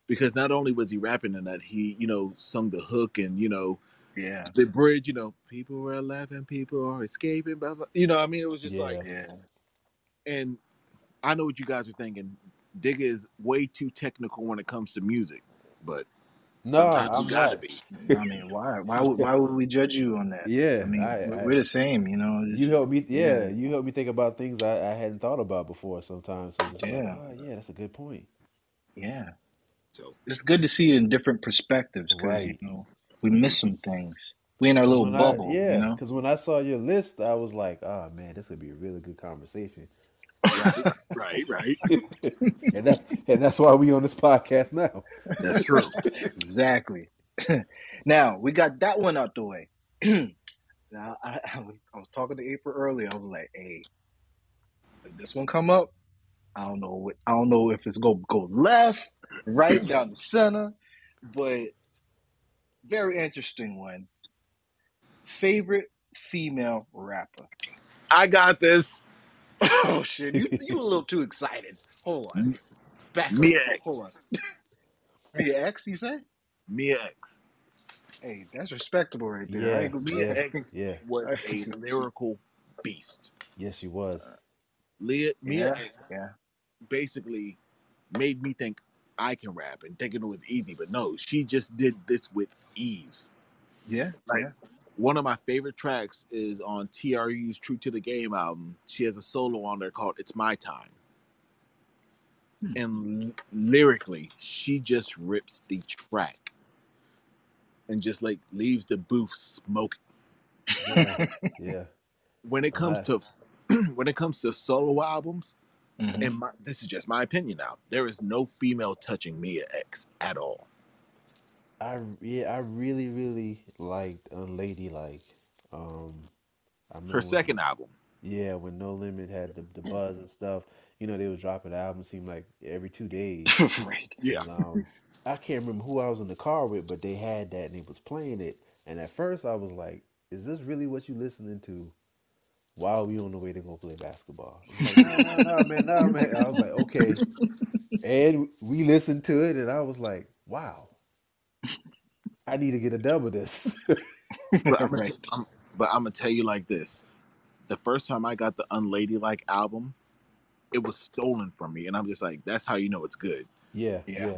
Because not only was he rapping in that, he you know sung the hook and you know Yeah, the bridge. You know, people are laughing, people are escaping. Blah, blah. You know, I mean, it was just Yeah. like, yeah. and I know what you guys are thinking. Digga is way too technical when it comes to music, but No, sometimes I'm you gotta not. be. I mean, why? Why would why would we judge you on that? Yeah, I mean, I- we're- I- we're the same, you know. It's- You help me, yeah, yeah. You help me think about things I, I hadn't thought about before. Sometimes, so Yeah. like, oh, yeah, that's a good point. yeah, So it's good to see it in different perspectives because Right. you know we miss some things. We in our little when I- bubble, yeah, you know. because when I saw your list, I was like, oh man, this would be a really good conversation, right, right, right. and that's and that's why we on this podcast now. That's true. Exactly. now we got that one out the way. now I, I was I was talking to April earlier. I was like, "Hey, if this one come up, I don't know what I don't know if it's gonna go left, right, down the center, but very interesting one. Favorite female rapper? I got this. Oh shit, you you a little too excited. Hold on, mm. back Mia up. X. Hold on. Mia X, you say? Mia X Hey, that's respectable right there. I Yeah, ain't gonna be Mia yeah, X yeah. was a lyrical beast. Yes, she was. Uh, Leah, Mia Yeah, X yeah. basically made me think I can rap and thinking it was easy, but no, she just did this with ease. Yeah, Like yeah. One of my favorite tracks is on TRU's True to the Game album. She has a solo on there called "It's My Time," Hmm. and l- lyrically, she just rips the track and just like leaves the booth smoking. Yeah, yeah. When it comes to when it comes to solo albums, Mhm. and my, this is just my opinion now, there is no female touching Mia X at all. I yeah, I really really liked Unladylike. Um, I Her when second album. yeah when No Limit had the the buzz and stuff. You know they was dropping albums seemed like every two days, right. Yeah. and um, I can't remember who I was in the car with, but they had that and they was playing it. And at first I was like, "Is this really what you listening to?" While we on the way to go play basketball, like, "No, no, no, man, no, man." I was like, "Okay," and we listened to it, and I was like, "Wow, I need to get a dub of this." But I'm, gonna right. t- I'm but I'm gonna tell you like this: the first time I got the Unladylike album, it was stolen from me, and I'm just like, that's how you know it's good. Yeah, Yeah. yeah.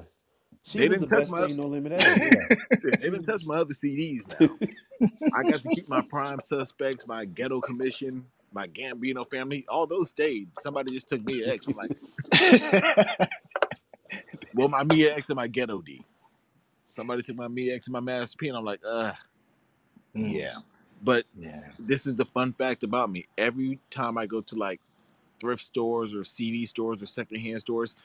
She They didn't the touch my- thing No Limit. Yeah. They didn't touch my other CDs now. I got to keep my Prime Suspects, my Ghetto Commission, my Gambino family. All those stayed. Somebody just took Mia X. I'm like, well, my Mia X and my Ghetto D. Somebody took my Mia X and my Master P, and I'm like, uh, Mm, yeah. But Yeah. this is the fun fact about me. Every time I go to like thrift stores or CD stores or secondhand stores,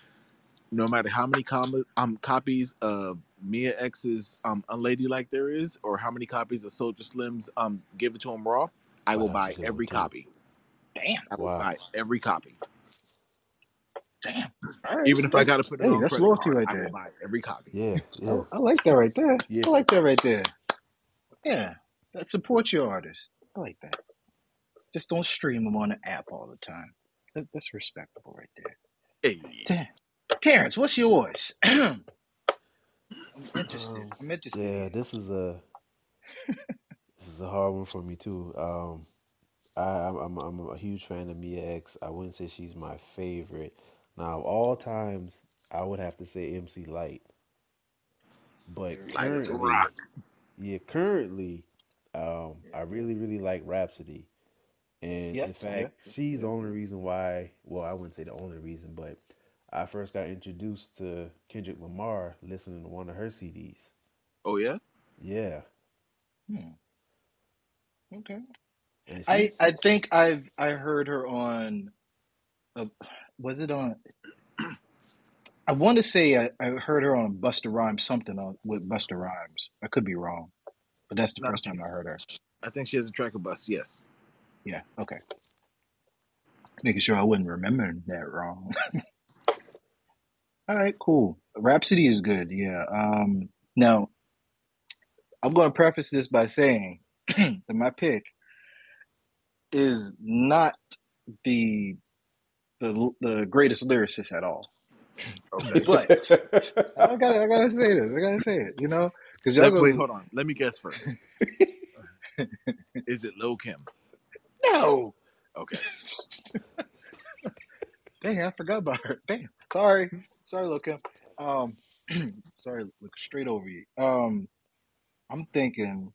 no matter how many com- um, copies of Mia X's um, Unladylike there is, or how many copies of Soulja Slim's um, Give It to Him Raw, I will that's buy every copy. Damn. I will Wow. buy every copy. Damn. All right. Even if I got to put it Hey, on that's credit loyalty card, right I there. will buy every copy. Yeah, yeah. I, I like that right there. Yeah. I like that right there. Yeah. That supports your artist. I like that. Just don't stream them on the app all the time. That, that's respectable right there. Hey, Damn. Terrence, what's yours? I'm interested. Um, I'm interested. Yeah, this is a this is a hard one for me too. Um, I, I'm I'm I'm a huge fan of Mia X. I wouldn't say she's my favorite. Now, of all times, I would have to say MC Lyte. But currently, rock. yeah, currently, um, I really really like Rapsody, and Yeah, in fact, yeah. she's the only reason why. Well, I wouldn't say the only reason, but I first got introduced to Kendrick Lamar listening to one of her CDs. Oh yeah, Yeah, Hmm. Okay. I, I think I've I heard her on uh, was it on I want to say I, I heard her on Busta Rhymes something on with Busta Rhymes. I could be wrong, but that's the No, first time I heard her. I think she has a track of bus. Yes. Yeah, okay. Making sure I wouldn't remember that wrong. All right, cool. Rapsody is good. Yeah. Um now I'm going to preface this by saying that my pick is not the the the greatest lyricist at all. Okay. But I gotta I gotta say this. I gotta say it. You know, because y'all wait, hold on. Let me guess first. Is it Lil Kim? no. Okay. Dang, I forgot about her. Damn. Sorry. Sorry, look him. Um sorry, look straight over you. Um I'm thinking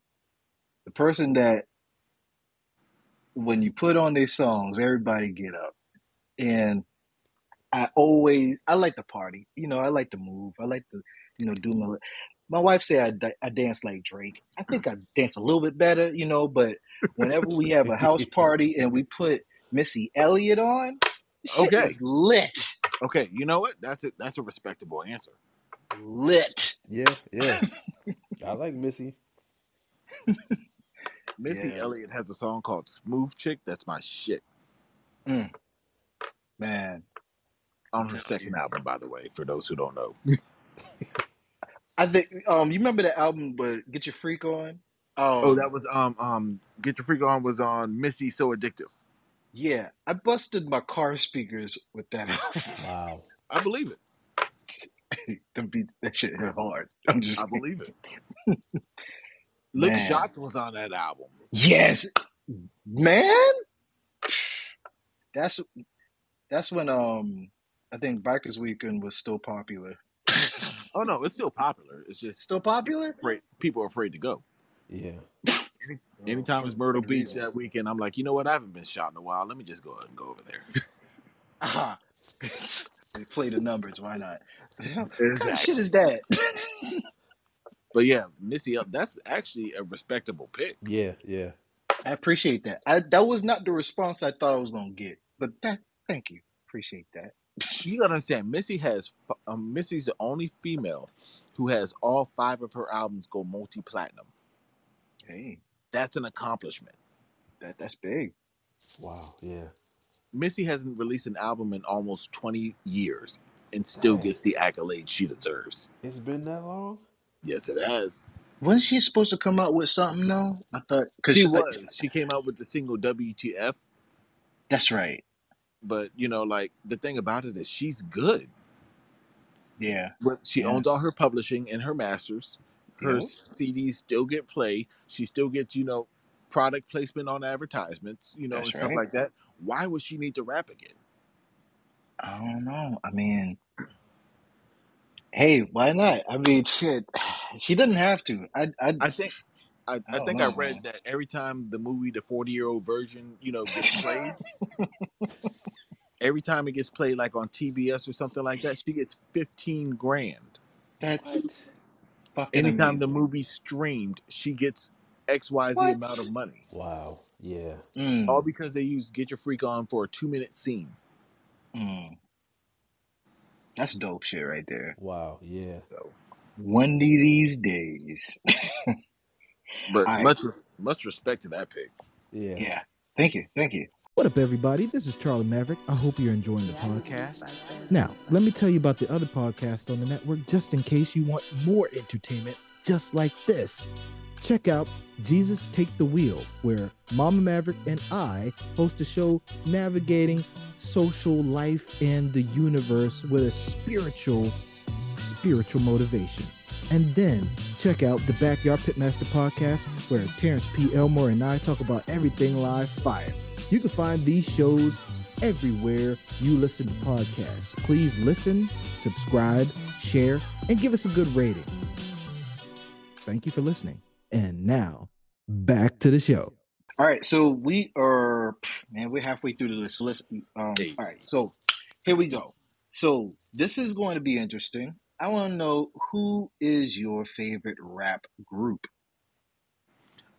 the person that when you put on these songs, everybody get up. And I always I like to party. You know, I like to move. I like to, you know, do my my wife say I, I dance like Drake. I think I dance a little bit better, you know, but whenever we have a house party and we put Missy Elliott on, shit Okay. is lit. Okay. You know what? That's it. That's a respectable answer. Lit. yeah, yeah. I like Missy. Missy Yeah. Elliott has a song called "Smooth Chick." That's my shit mm. Man. on her Tell second album, by the way. For those who don't know. I think um you remember the album but Get Your Freak On? Um, Oh, that was um um "Get Your Freak On" was on Missy "So Addictive." yeah. I busted my car speakers with that album. Wow. I believe it. Them beats that shit hit hard. I'm just I believe it. Lick Man. Shots was on that album. Yes, man. That's that's when um I think Bikers Weekend was still popular. Oh no, it's still popular. It's just Still popular? afraid, people are afraid to go. Yeah. Anytime it's Myrtle Beach reason. that weekend, I'm like, you know what? I haven't been shot in a while. Let me just go ahead and go over there. Ah. They play the numbers. Why not? What kind of shit is that? But yeah, Missy, El- that's actually a respectable pick. Yeah, yeah. I appreciate that. I, that was not the response I thought I was gonna get, but that thank you. Appreciate that. You gotta understand, Missy has um, Missy's the only female who has all five of her albums go multi platinum. Hey, That's an accomplishment. that that's big. Wow. Yeah. Missy hasn't released an album in almost 20 years and still Dang. gets the accolades she deserves. It's been that long. Yes, it has. Wasn't she supposed to come out with something though? I thought because She was. She came out with the single WTF, that's right. But you know, like the thing about it is she's good. Yeah. But she Yeah. owns all her publishing and her masters. Her Yep. CDs still get play. She still gets, you know, product placement on advertisements, you know, That's and stuff right. like that. Why would she need to rap again? I don't know. I mean, hey, why not? I mean, shit. She doesn't have to. I, I, I think I, I I think know, I read man. that every time the movie The 40 Year Old version, you know, gets played, every time it gets played like on TBS or something like that, she gets 15 grand. that's What? fucking Anytime the amazing. movie's streamed, she gets XYZ What? amount of money. Wow. Yeah. Mm, All because they used Get Your Freak On for a two minute scene. mm. That's dope shit right there. Wow. Yeah. So, One of these days. but All right. much res- much respect to that pick. Yeah. Yeah. Thank you. Thank you. What up, everybody? This is Charlie Maverick. I hope you're enjoying the podcast. Now, let me tell you about the other podcast on the network just in case you want more entertainment just like this. Check out Jesus Take the Wheel, where Mama Maverick and I host a show navigating social life and the universe with a spiritual, spiritual motivation. And then check out the Backyard Pitmaster podcast, where Terrence P. Elmore and I talk about everything live fire. You can find these shows everywhere you listen to podcasts. Please listen, subscribe, share, and give us a good rating. Thank you for listening. And now, back to the show. All right, so we are, man, we're halfway through the list. So let's, um, all right, so here we go. So this is going to be interesting. I want to know who is your favorite rap group?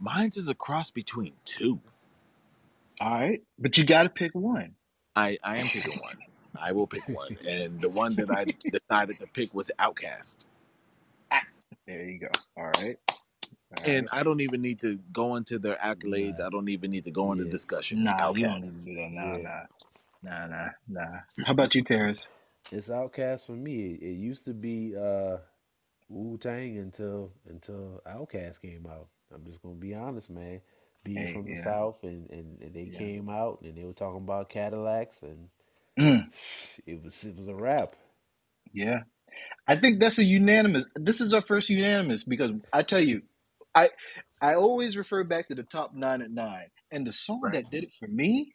Mine's is a cross between two. All right, but you got to pick one. I, I am picking one. I will pick one. And the one that I decided to pick was Outkast. Ah, there you go. All right. All And right. I don't even need to go into their accolades. Nah. I don't even need to go into Yeah. discussion. nah, we don't need to do that. Nah, Yeah. nah, nah, nah, nah. How about you, Terrence? It's Outkast for me. It used to be uh, Wu Tang until until Outkast came out. I'm just gonna be honest, man. Being Hey, from the yeah. South and, and, and they Yeah. came out and they were talking about Cadillacs and Mm, it was it was a rap. yeah, I think that's a unanimous. This is our first unanimous because I tell you, I I always refer back to the top nine at nine, and the song Right. that did it for me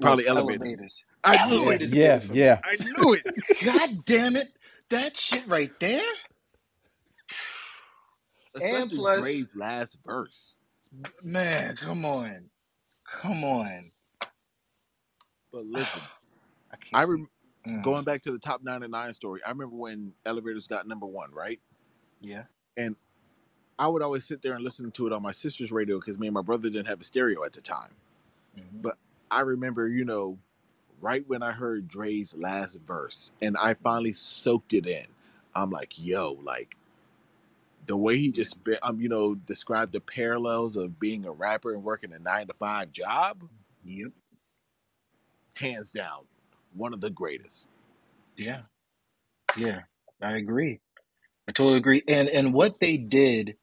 Probably was Elevator. Elevators. I knew Yeah, it. Elevators yeah, did it for me. yeah. I knew it. God damn it, that shit right there. Especially plus- Dre's last verse. Man, come on, come on. But listen, I can't. I rem- Mm, going back to the top nine and nine story. I remember when Elevators got number one, right? yeah. And I would always sit there and listen to it on my sister's radio because me and my brother didn't have a stereo at the time. Mhm. But I remember, you know, right when I heard Dre's last verse and I finally soaked it in, I'm like, yo, like the way he just, um, you know, described the parallels of being a rapper and working a nine to five job, Yep. hands down, one of the greatest. Yeah. Yeah. I agree. I totally agree. And and what they did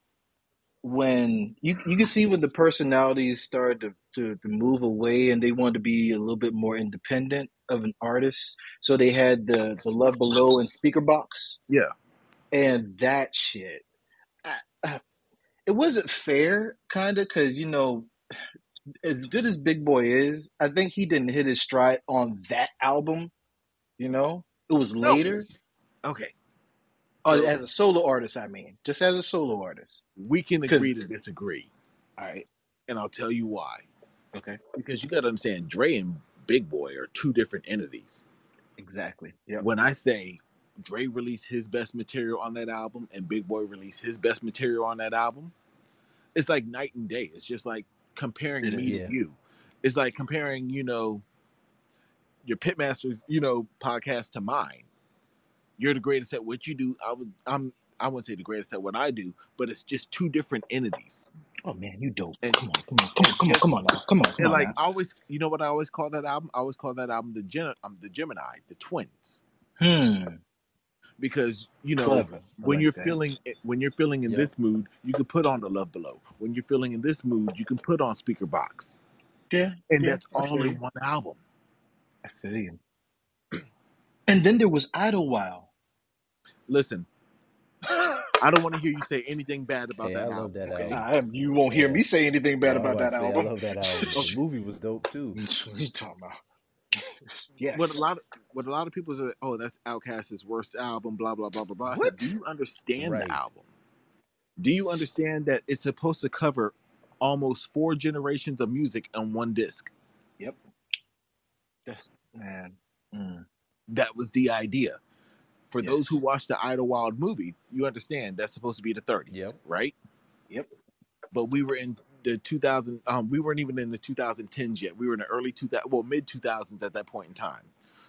when you you can see when the personalities started to, to, to move away and they wanted to be a little bit more independent of an artist. So they had the, the Love Below and Speakerboxxx. Yeah. And that shit. I, I- it wasn't fair, kind of, because, you know, as good as Big Boy is, I think he didn't hit his stride on that album. You know, it was No. later. Okay. Oh, So as a solo artist, I mean, just as a solo artist. we can agree to disagree. All right. And I'll tell you why. Okay. Because you got to understand, Dre and Big Boy are two different entities. Exactly. Yep. When I say Dre released his best material on that album and Big Boy released his best material on that album, it's like night and day. It's just like comparing It me is. Yeah. to you. It's like comparing, you know, your Pitmasters, you know, podcast to mine. You're the greatest at what you do. I would I'm I wouldn't say the greatest at what I do, but it's just two different entities. Oh man, you dope. And- Come on, come on, come on, come on, come on, now. come on. Come And on like now. I always, you know what I always call that album? I always call that album the Gen, um, the Gemini, the twins, Hmm. because you know Clever. When like you're that. feeling when you're feeling in Yeah. this mood, you can put on the Love Below. When you're feeling in this mood, you can put on Speakerboxxx, yeah, and yeah, that's all in one album. I feel you. And then there was Idlewild. Listen, I don't want to hear you say anything bad about Hey, that I love album. that okay? album. I, you won't hear Yeah. me say anything bad Yeah, I was about that say, album. I love that album. The movie was dope too. What are you talking about? yes. What a lot of what a lot of people say, oh, that's Outkast's worst album, blah blah blah blah blah. I said, do you understand Right. the album? Do you understand that it's supposed to cover almost four generations of music on one disc? Yep. That's man. Mm. That was the idea. For those who Yes. watched the Idlewild movie, you understand that's supposed to be the 30s, Yep. right? Yep. But we were in the 2000. Um, we weren't even in the 2010s yet. We were in the early 2000, well, mid 2000s at that point in time.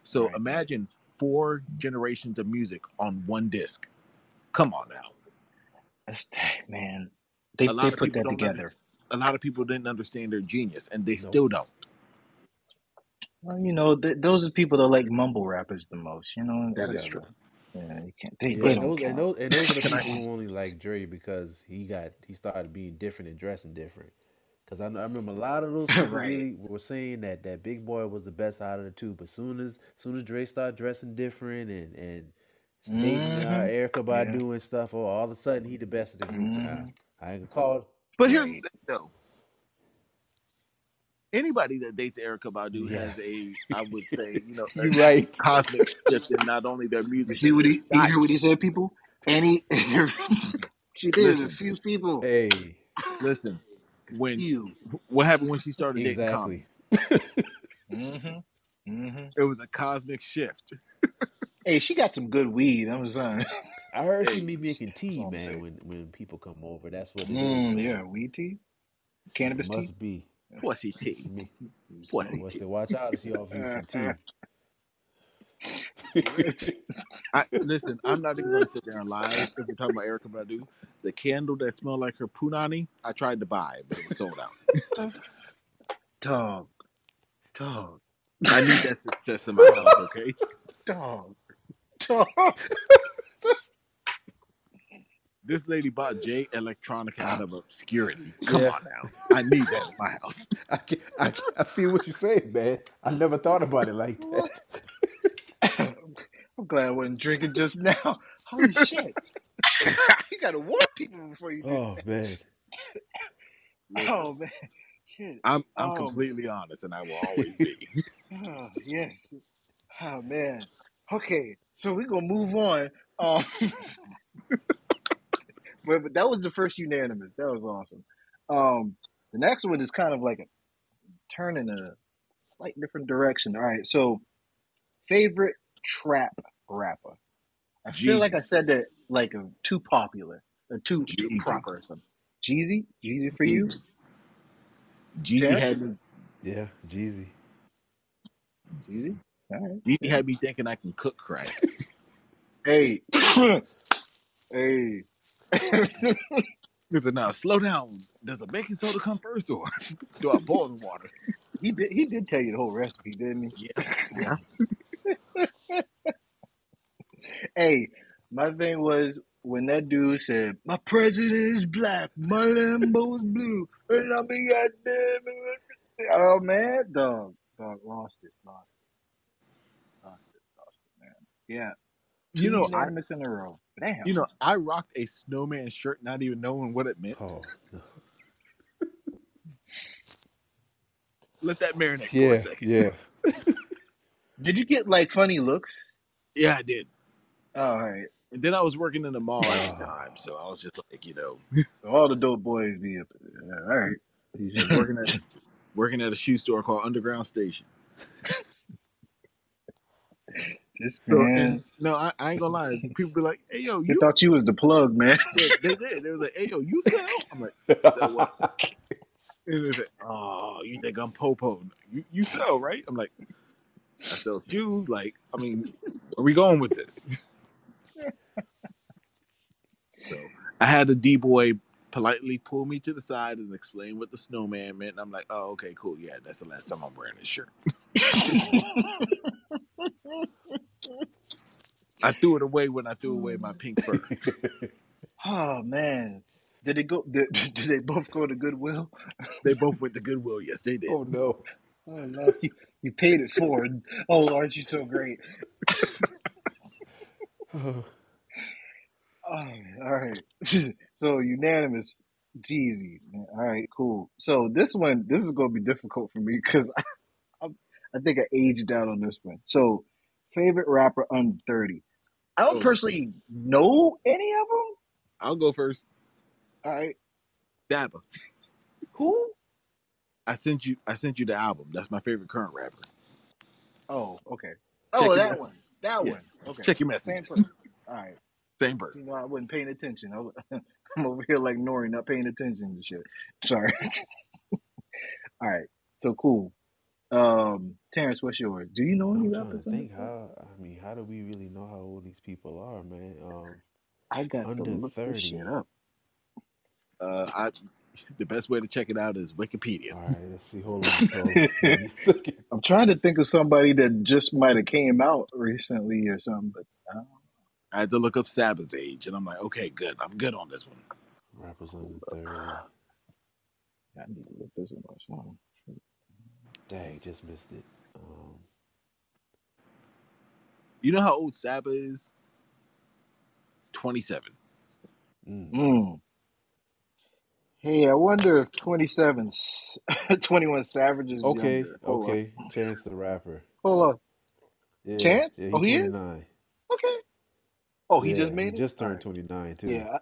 So Right. imagine four generations of music on one disc. Come on now. That's that man. They, they put that together. A lot of people didn't understand their genius, and they Nope. still don't. Well, you know, th- those are people that like mumble rappers the most. You know, That is whatever. Yeah, you can't. They, Yeah, they and those, and those and those are the people who only like Dre because he got he started being different and dressing different. Because I, I remember a lot of those people Right. really were saying that that Big Boy was the best out of the two. But soon as soon as Dre started dressing different and and stating uh, Mhm. Erykah Yeah. And stuff, oh, all of a sudden he the best of the group. Now Mhm. I ain't gonna call it. But here's the thing, though. Anybody that dates Erykah Badu Yeah. has a, I would say, you know, a right. cosmic shift in not only their music. You see what he? You hear what he said, people? Any? she did a few people. Hey, Listen, when you, what happened when she started dating Common? exactly. Mm-hmm. Mm-hmm. It was a cosmic shift. Hey, she got some good weed. I'm saying. I heard she Hey, be making tea, man. When when people come over, that's what it is. Mm, man. yeah, weed tea, cannabis tea. Must be. Pussy She tea. make- Pussy Watch tea. the watch out if she offer you some tea. I, listen, I'm not even gonna sit there and lie if we're talking about Erykah Badu. The candle that smelled like her punani, I tried to buy, but it was sold out. Dog, dog, I need that success in my house, okay? dog, dog. This lady bought Jay Electronica out of obscurity. Come Yeah. on now. I need that in my house. I, can, I, can- I feel what you're saying, man. I never thought about it like that. I'm glad I wasn't drinking just now. Holy shit! you gotta warn people before you. do Oh man, Listen, Oh man, shit. I'm I'm Oh. completely honest and I will always be. Oh, yes. Oh man. Okay, so we're gonna move on. Um, but, but that was the first unanimous. That was awesome. Um, the next one is kind of like a turn in a slight different direction. All right, so favorite trap rapper. I feel Jeezy. like I said that like a too popular or too too Jeezy. proper or something. Jeezy, Jeezy for you. Jeezy Jeff? had me yeah, Jeezy. Jeezy. All right. Jeezy had me thinking I can cook crack. Hey. hey. Listen now, slow down. Does a baking soda come first or do I boil the water? he did he did tell you the whole recipe, didn't he? Yeah. Yeah. Hey, my thing was when that dude said, My president is black, my Lambo is blue, and I'm be goddamn Oh man, dog. Dog lost it, lost it. Lost it, lost it, man. Yeah. Two You know, I unanimous in a row. Damn. you know, I rocked a snowman shirt not even knowing what it meant. Oh no. Let that marinate for yeah, a second. yeah. Did you get like funny looks? Yeah, I did. Oh, all right. And then I was working in the mall at the time, so I was just like, you know, So all the dope boys be up there. All right. He's working at working at a shoe store called Underground Station. This man. no, I, I ain't gonna lie. People be like, "Hey, yo, They you." thought you was the plug, man. They, they did. They was like, "Hey, yo, you sell?" I'm like, "Sell what?" And they like, "Oh, you think I'm popo? You you sell, right?" I'm like, "I sell shoes." Like, I mean, where we going with this? So I had a D boy politely pull me to the side and explain what the snowman meant. And I'm like, oh, okay, cool. Yeah, that's the last time I'm wearing this shirt. I threw it away when I threw away my pink fur. oh man, did they go? Did, did they both go to Goodwill? they both went to Goodwill. Yes, they did. oh no. Oh no, you, you paid it forward. Oh, aren't you so great? Oh, all right. so unanimous, Jeezy. All right, cool. So this one, this is going to be difficult for me because I, think I aged out on this one. So, favorite rapper under thirty. I don't Oh. personally know any of them. I'll go first. All right, Dabba. who? I sent you. I sent you the album. That's my favorite current rapper. Oh, okay. Check oh, that message. one. That Yeah. one. Okay. Check your Same messages. All right. Same You person. know, I wasn't paying attention. I was, I'm over here like Nori, not paying attention to shit. Sorry. All right. So cool. Um, Terrence, what's yours? Do you know any I'm trying rappers? to on think this? how. I mean, how do we really know how old these people are, man? Um, I got Under to look this shit 30. up. Uh, I. The best way to check it out is Wikipedia. all right, let's see. Hold on, Nicole. Give me a second. I'm trying to think of somebody that just might have came out recently or something, but I don't. I had to look up Saba's age, and I'm like, okay, good. I'm good on this one. Rappers under thirty. I need to look this up. Something. Dang, just missed it. Um, You know how old Saba is? Twenty-seven. mm, Mm. Hey, I wonder if 27, s- 21 Savage is okay, younger. Hold on. okay. Chance the rapper. Hold on. Yeah, Chance? Yeah, Oh, he is? 29. Okay. Oh, he yeah, just made he it? just turned right. 29 too. Yeah. I,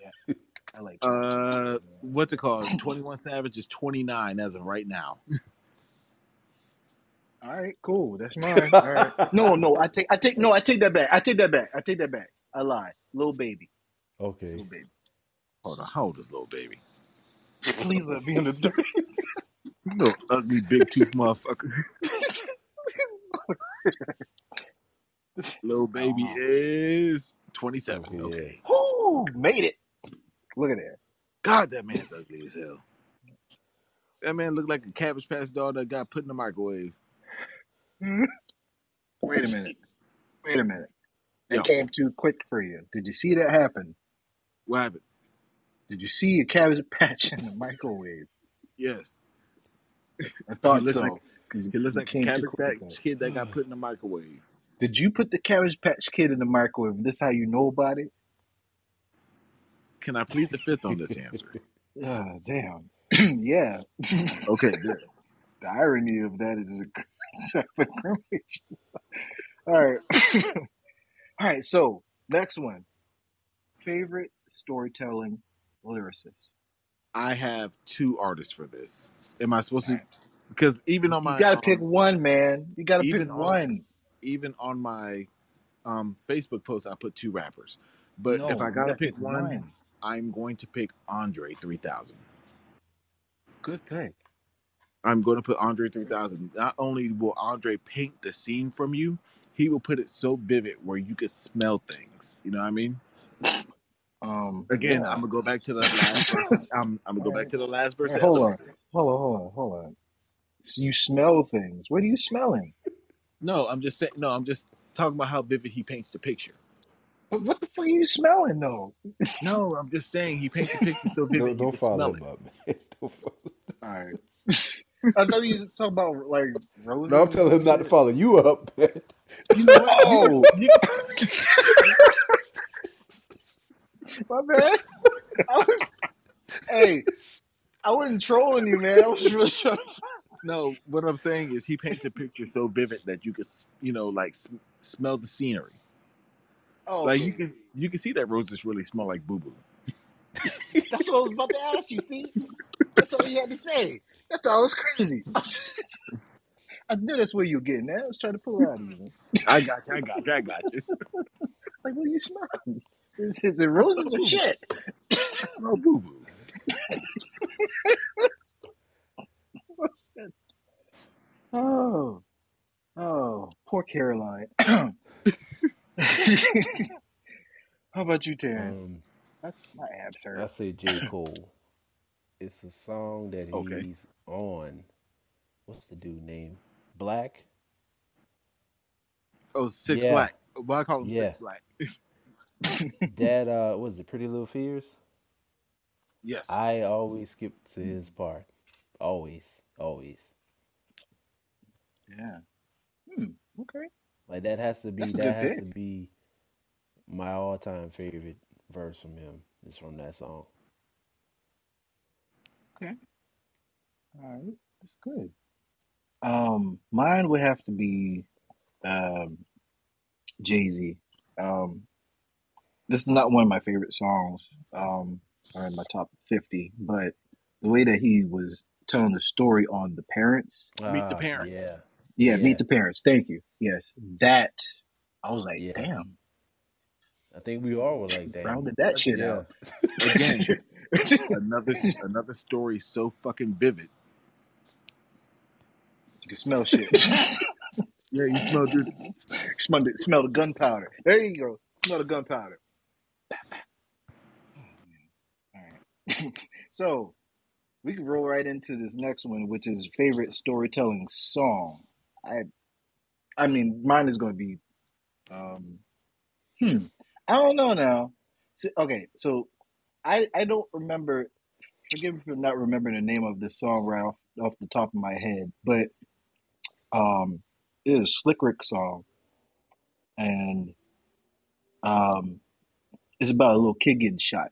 yeah. I like that. Uh, what's it called? Twenty-one Savage is twenty-nine as of right now. All right, cool. That's mine. All right. No, no, I take I take no, I take that back. I take that back. I take that back. I lied. Lil Baby. Okay. Lil Baby. Hold on, how old is Lil Baby? Please let me in the dirt. Little ugly big tooth motherfucker. Lil Baby Oh. is twenty-seven. Okay, Okay. Whoo, made it. Look at that. God, that man's ugly as hell. That man looked like a cabbage patch doll that got put in the microwave. Wait a minute. Wait a minute. That Yeah. came too quick for you. Did you see that happen? What happened? Did you see a cabbage patch in the microwave? Yes. I thought looked so. like- 'cause He looks like a cabbage patch kid that got put in the microwave. Did you put the cabbage patch kid in the microwave? This how you know about it? Can I plead the fifth on this answer? Ah, damn. yeah. Okay, good. The irony of that is a criminal. All right. All right. So next one. Favorite storytelling lyricist. I have two artists for this. Am I supposed to? Because even on my you gotta um, pick one, man. You gotta pick on- one. even on my um, Facebook post, I put two rappers. But No, if I gotta pick one, one. I'm going to pick Andre 3000. Good pick. I'm going to put Andre 3000. Not only will Andre paint the scene from you, he will put it so vivid where you can smell things. You know what I mean? Um, Again, yeah. I'm gonna go back to the last. verse. I'm, I'm gonna go back to the last verse. Hey, hold on. Hold on, hold on, hold on. So you smell things. What are you smelling? No, I'm just saying. No, I'm just talking about how vivid he paints the picture. But what the fuck are you smelling though? No, I'm just saying he paints the picture so vivid Don't, you don't can follow smell him it. up, man. Don't follow. All right. I thought you was talking about like roses. No, I'm telling him not to follow you up, man. You know what? Oh, You- my bad. I was, hey, I wasn't trolling you, man. I was really trying. no, what I'm saying is he paints a picture so vivid that you could, you know, like sm- smell the scenery. Oh, Like you can, you can see that roses really smell like boo boo. that's what I was about to ask you. See, that's all you had to say. That thought I was crazy. I knew that's where you were getting at. I was trying to pull it out of you. I got you. I got you. I got you. Like, what are you smelling? Is, is it roses or shit? No boo boo. Oh, oh, poor Caroline. How about you, Terrence? Um, That's my answer. I say J. Cole. It's a song that Okay. On. What's the dude name? Black? Oh, Six Yeah. Black. Well, I call him Yeah. Six Black. That uh was it Pretty Little Fears? yes. I always skip to his part. Always. Always. Yeah. Hmm. Okay. Like that has to be that has pick. to be my all time favorite verse from him is from that song. All right. That's good. Um, mine would have to be um Jay Z. Um, this is not one of my favorite songs. Um, or in my top fifty, but the way that he was telling the story on the parents. Meet the Ah, Parents. Yeah. Yeah, Yeah. meet the parents. Thank you. Yes, that. I was like, Yeah. damn, I think we all were like that. rounded that shit yeah. out. Again, another another story so fucking vivid. You can smell shit. Yeah, you smell dude. smell, the, smell the gunpowder. There you go. Smell the gunpowder. All right. so we can roll right into this next one, which is favorite storytelling song. I, I mean, mine is going to be, um, hmm, I don't know now. So, okay, so I I don't remember. Forgive me for not remembering the name of this song right off off the top of my head, but um, it is a Slick Rick song, and um, it's about a little kid getting shot.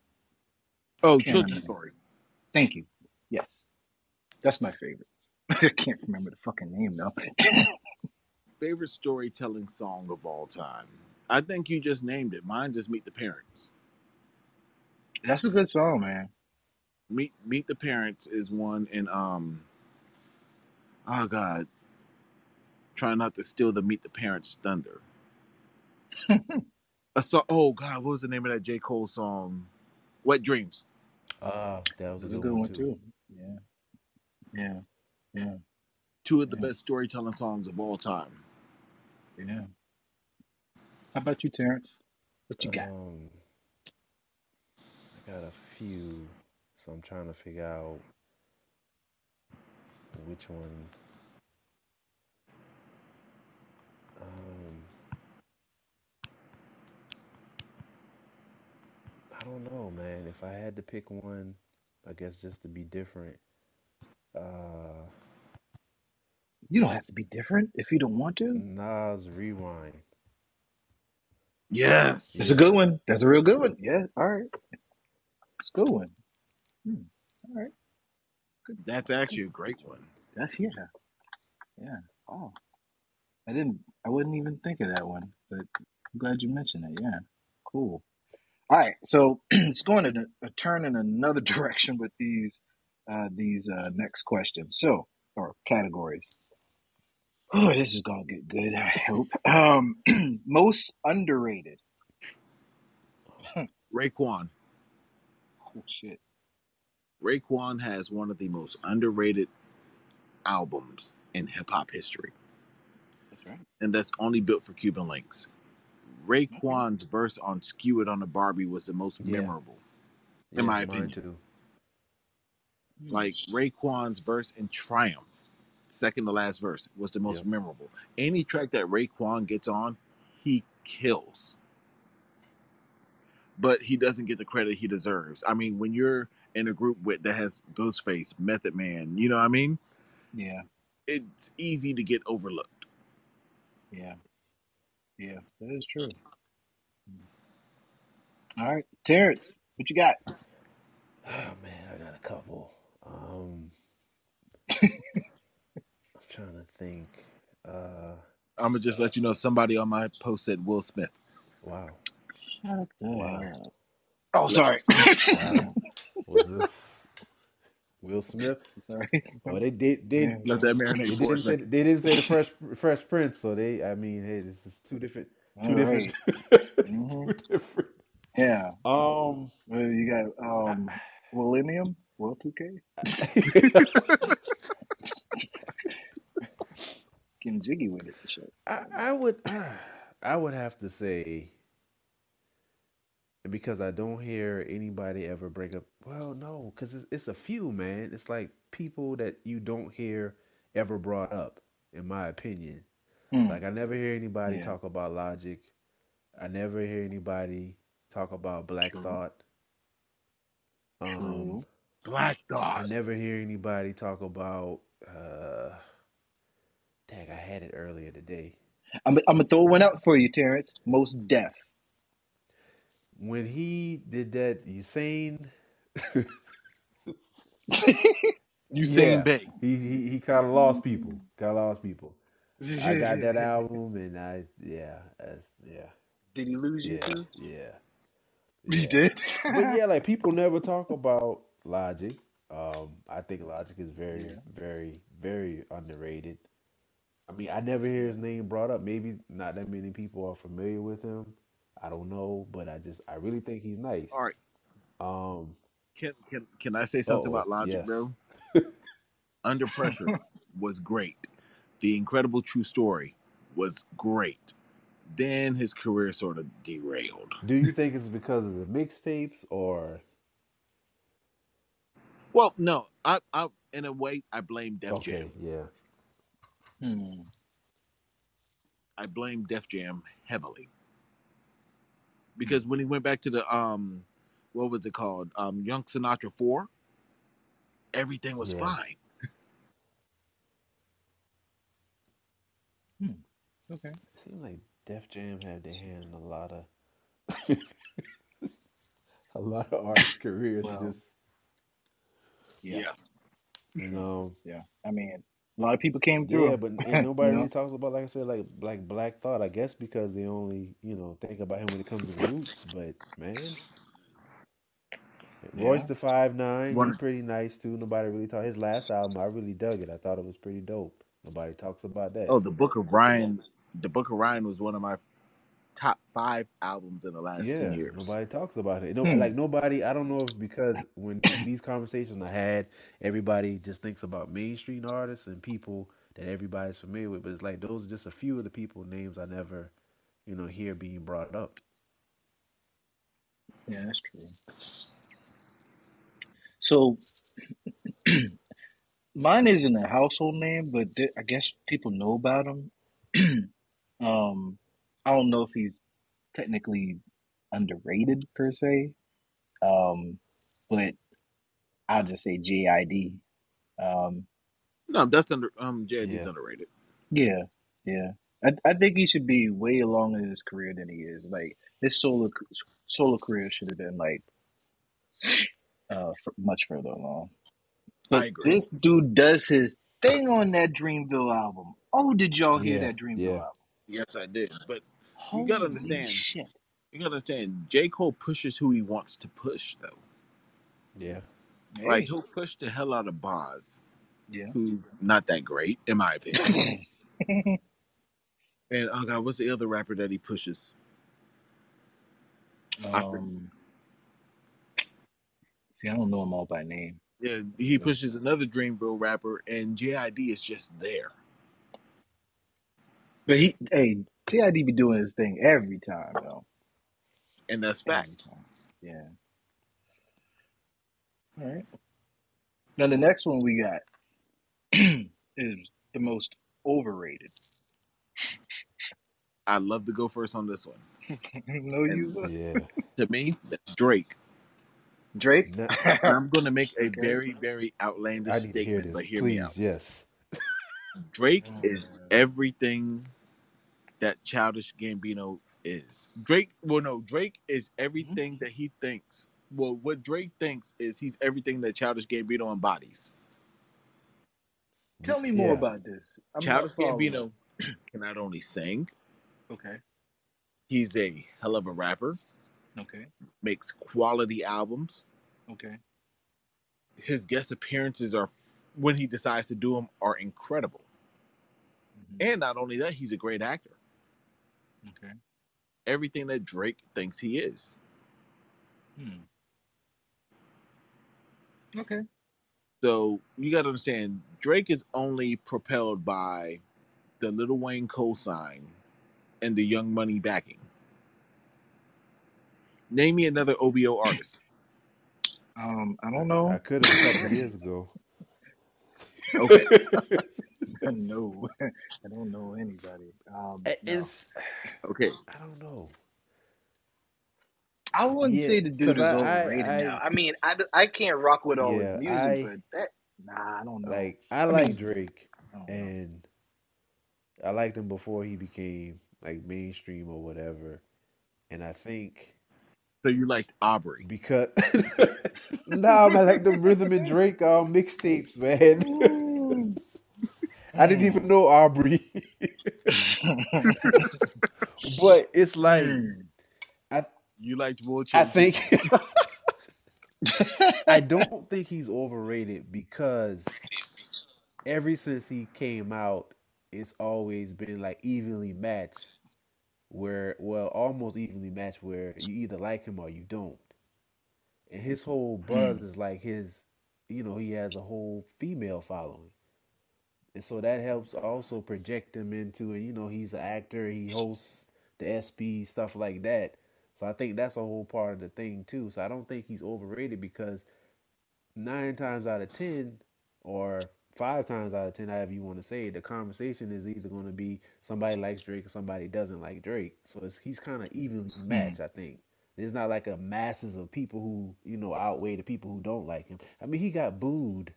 Oh, Can't children's remember. story. Thank you. Yes, that's my favorite. I can't remember the fucking name though. Favorite storytelling song of all time. I think you just named it. Mine just Meet the Parents. that's a good song, man. Meet Meet the Parents is one, and um, oh god, try not to steal the Meet the Parents thunder. a song. Oh god, what was the name of that J Cole song? Wet Dreamz. Ah, that was a That's a good, one, too. Yeah, yeah, yeah, Two of the Yeah. best storytelling songs of all time. yeah. How about you, Terrance? What you got? Um, I got a few, so I'm trying to figure out which one. Um, I don't know, man. If I had to pick one, I guess just to be different. Uh, You don't have to be different if you don't want to. Nas Rewind. Yes. That's a good one. That's a real good one. Yeah. All right. It's a good one. Hmm. All right. That's actually a great one. That's yeah. Yeah. Oh. I didn't I wouldn't even think of that one, but I'm glad you mentioned it. Yeah. Cool. All right. So it's going in a, a turn in another direction with these uh these uh next questions. So or categories. Oh, this is gonna get good, I hope. Um most underrated. Raekwon. Oh shit. Raekwon has one of the most underrated albums in hip hop history, And that's only built for Cuban Linx. Raekwon's verse on "Skew It" on the Bar-B was the most Yeah. memorable. In my opinion. too. Like Raekwon's verse in "Triumph," second to last verse, was the most Yep. memorable. Any track that Raekwon gets on, he kills. But he doesn't get the credit he deserves. I mean, when you're in a group with that has Ghostface, Method Man, you know what I mean? Yeah. It's easy to get overlooked. Yeah. Yeah. That is true. All right. Terrance, what you got? Oh man, I got a couple. Um, I'm trying to think. Uh, I'm gonna just let you know somebody on my post said Will Smith. wow. Shut the Wow. up. Oh, sorry. Wow. Was this Will Smith? sorry. Well, they did. Did Yeah. Let that they marinate for didn't say they didn't say the Fresh Fresh Prince, so they. I mean, hey, this is two different, two All different, right. two Mhm. different. Yeah. Um, Well, you got um Willennium, World 2K, getting jiggy with it. and Shit. I, I would, I would have to say, because I don't hear anybody ever bring up. Well, no, because it's, it's a few, man. It's like people that you don't hear ever brought up, in my opinion. Hmm. Like I never hear anybody Yeah. talk about Logic. I never hear anybody talk about Black True. Thought. Um, True. Black Thought. I never hear anybody talk about. uh Dang, I had it earlier today. I'm, I'm gonna throw one out for you, Terrance. Mos Def. When he did that Yasiin, Yasiin Yeah. Bey. he he, he kind of lost people. Kind of lost people. I got that album, and I yeah, uh, yeah, Did he lose you yeah, too? yeah. He yeah. did. But yeah, like people never talk about Logic. Um, I think Logic is very, Yeah. very, very underrated. I mean, I never hear his name brought up. Maybe not that many people are familiar with him. I don't know, but I just I really think he's nice. All right. Um, Can can can I say something Uh-oh, about Logic, yes. bro? Under Pressure was great. The Incredible True Story was great. Then his career sort of derailed. do you think it's because of the mixtapes or Well, no, I, I in a way I blame Def okay, Jam. yeah, Hmm. I blame Def Jam heavily because when he went back to the um, what was it called? Um, Young Sinatra Four. Everything was Yeah. fine. Okay. it seems like Def Jam had their hand in a lot of a lot of artists' careers. Well, just Yeah. you know, Yeah. I mean, a lot of people came through. Yeah, but ain't nobody You know? really talks about, like I said, like like Black Thought. I guess because they only, you know, think about him when it comes to roots. But man, Royce Yeah. the Five Nine, One- he's pretty nice too. Nobody really talk. His last album, I really dug it. I thought it was pretty dope. Nobody talks about that. Oh, the Book of Ryan. The Book of Ryan was one of my top five albums in the last yeah, ten years. nobody talks about it. No, Hmm. like nobody. I don't know if because when these conversations I had, everybody just thinks about mainstream artists and people that everybody's familiar with. But it's like those are just a few of the people names I never, you know, hear being brought up. Yeah, that's true. So, mine isn't a household name, but th- I guess people know about him. um, I don't know if he's technically underrated per se, um, but I'll just say JID. Um, No, that's under um JID's Yeah. underrated. yeah, yeah. I, I think he should be way along in his career than he is. Like his solo solo career should have been like uh much further along. But I agree. this dude does his thing on that Dreamville album. Oh, did y'all hear Yeah, that Dreamville yeah. album? Yes, I did. But Holy You gotta understand. Shit. you gotta understand, J. Cole pushes who he wants to push, though. Yeah. Like Hey, he'll push the hell out of Bas, yeah. who's not that great, in my opinion. and oh god, what's the other rapper that he pushes? um, see, I don't know them all by name. Yeah, he pushes another Dreamville rapper, and JID is just there. But he, hey, JID be doing his thing every time, though. And that's Every fact. Yeah. All right. Now the next one we got is the most overrated. I love to go first on this one. no, you would. Yeah. To me, that's Drake. Drake. No- I'm going to make a Okay. very, very outlandish I need to hear statement, this. but hear Please, me out. yes. Drake Oh, is everything that Childish Gambino is. Drake, well, no, Drake is everything that he thinks. Well, what Drake thinks is he's everything that Childish Gambino embodies. Tell me more Yeah. about this. I'm Childish. Gambino can not only sing, Okay. he's a hell of a rapper, Okay. makes quality albums. Okay. His guest appearances are, when he decides to do them, are incredible. Mhm. And not only that, he's a great actor. Okay. Everything that Drake thinks he is. Hmm. Okay. So you got to understand, Drake is only propelled by the Lil Wayne cosign and the Young Money backing. Name me another OVO artist. Um, I don't know. I could have a couple years ago. Okay. no, I don't know anybody. Um, no. Okay. I don't know. I wouldn't Yeah, say the dude is 'cause I- I- overrated I- now. I mean, I, d- I can't rock with all Yeah, his music, I- but that nah, I don't know. Like I mean, like Drake, I don't know. and I liked him before he became like mainstream or whatever. And I think So you liked Aubrey. because nah, man, I like the Rhythm and Drake uh, mixtapes, man. I didn't even know Aubrey, but it's like You liked Will I think I don't think he's overrated because ever since he came out, it's always been like evenly matched. Where well, almost evenly matched where you either like him or you don't. And his whole buzz is like his, you know, he has a whole female following. And so that helps also project him into, and you know, he's an actor, he hosts the SB, stuff like that. So I think that's a whole part of the thing too. So I don't think he's overrated because nine times out of ten, or five times out of ten, however you want to say it, the conversation is either going to be somebody likes Drake or somebody doesn't like Drake. So it's, he's kind of evenly hmm. matched, I think. There's not like a masses of people who you know outweigh the people who don't like him. I mean, he got booed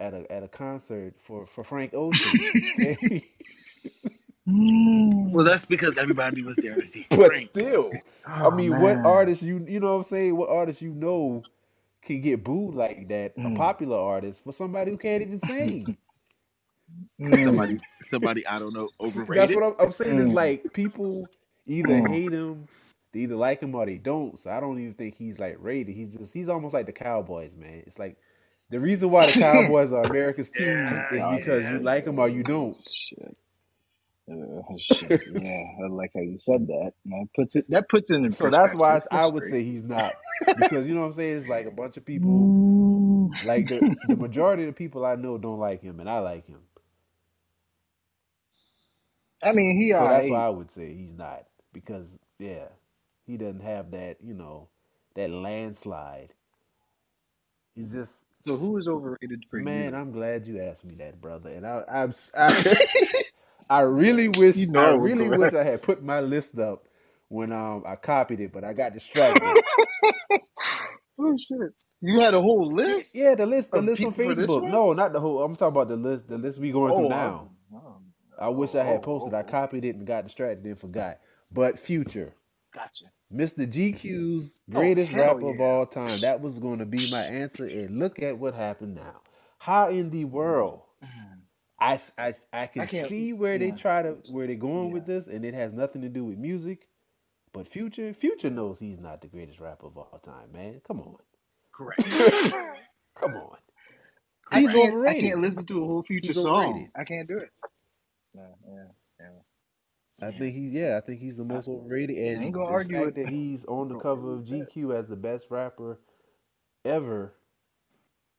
at a at a concert for for Frank Ocean. okay? Well, that's because everybody was there to see but Frank. still, I Oh, mean, what artist you you know what I'm saying? What artist you know can get booed like that? A Mm. popular artist for somebody who can't even sing. Mm. Somebody, somebody I don't know, overrated. That's what I'm, I'm saying. Is Mm. like people either Mm. hate him, they either like him or they don't. So I don't even think he's like rated. He's just he's almost like the Cowboys, man. It's like the reason why the Cowboys are America's team Yeah, is because yeah. you like them or you don't. Shit. Uh, shit. Yeah, I like how you said that. That puts it. That puts it in So that's why. I would say he's not because you know what I'm saying. It's like a bunch of people. Like the, the majority of the people I know don't like him, and I like him. I mean, he so that's why I would say he's not because yeah, he doesn't have that you know that landslide. He's just So who is overrated for man. you? I'm glad you asked me that, brother. And I I'm, I, I really wish You know I really correct. wish I had put my list up when um I copied it, but I got distracted. oh shit! You had a whole list. yeah, the list the list on Facebook. No, not the whole. I'm talking about the list the list we going through now. oh, oh, I wish I oh, had posted. I oh, copied it and got distracted and forgot. But future. Gotcha. Mr. GQ's Oh, greatest hell rapper of all time. That was going to be my answer. And look at what happened now. How in the world? I, I, s- I, s- I can can't- see where they try to where they're going Yeah. with this, and it has nothing to do with music. But Future, Future knows he's not the greatest rapper of all time, man. Come on, Correct. come on. I He's can't, overrated. I can't listen to a whole future He's song. overrated. I can't do it. Yeah, yeah, yeah. I think he's yeah, I think he's the most overrated, and ain't gonna argue with- that he's on the cover of GQ as the best rapper ever.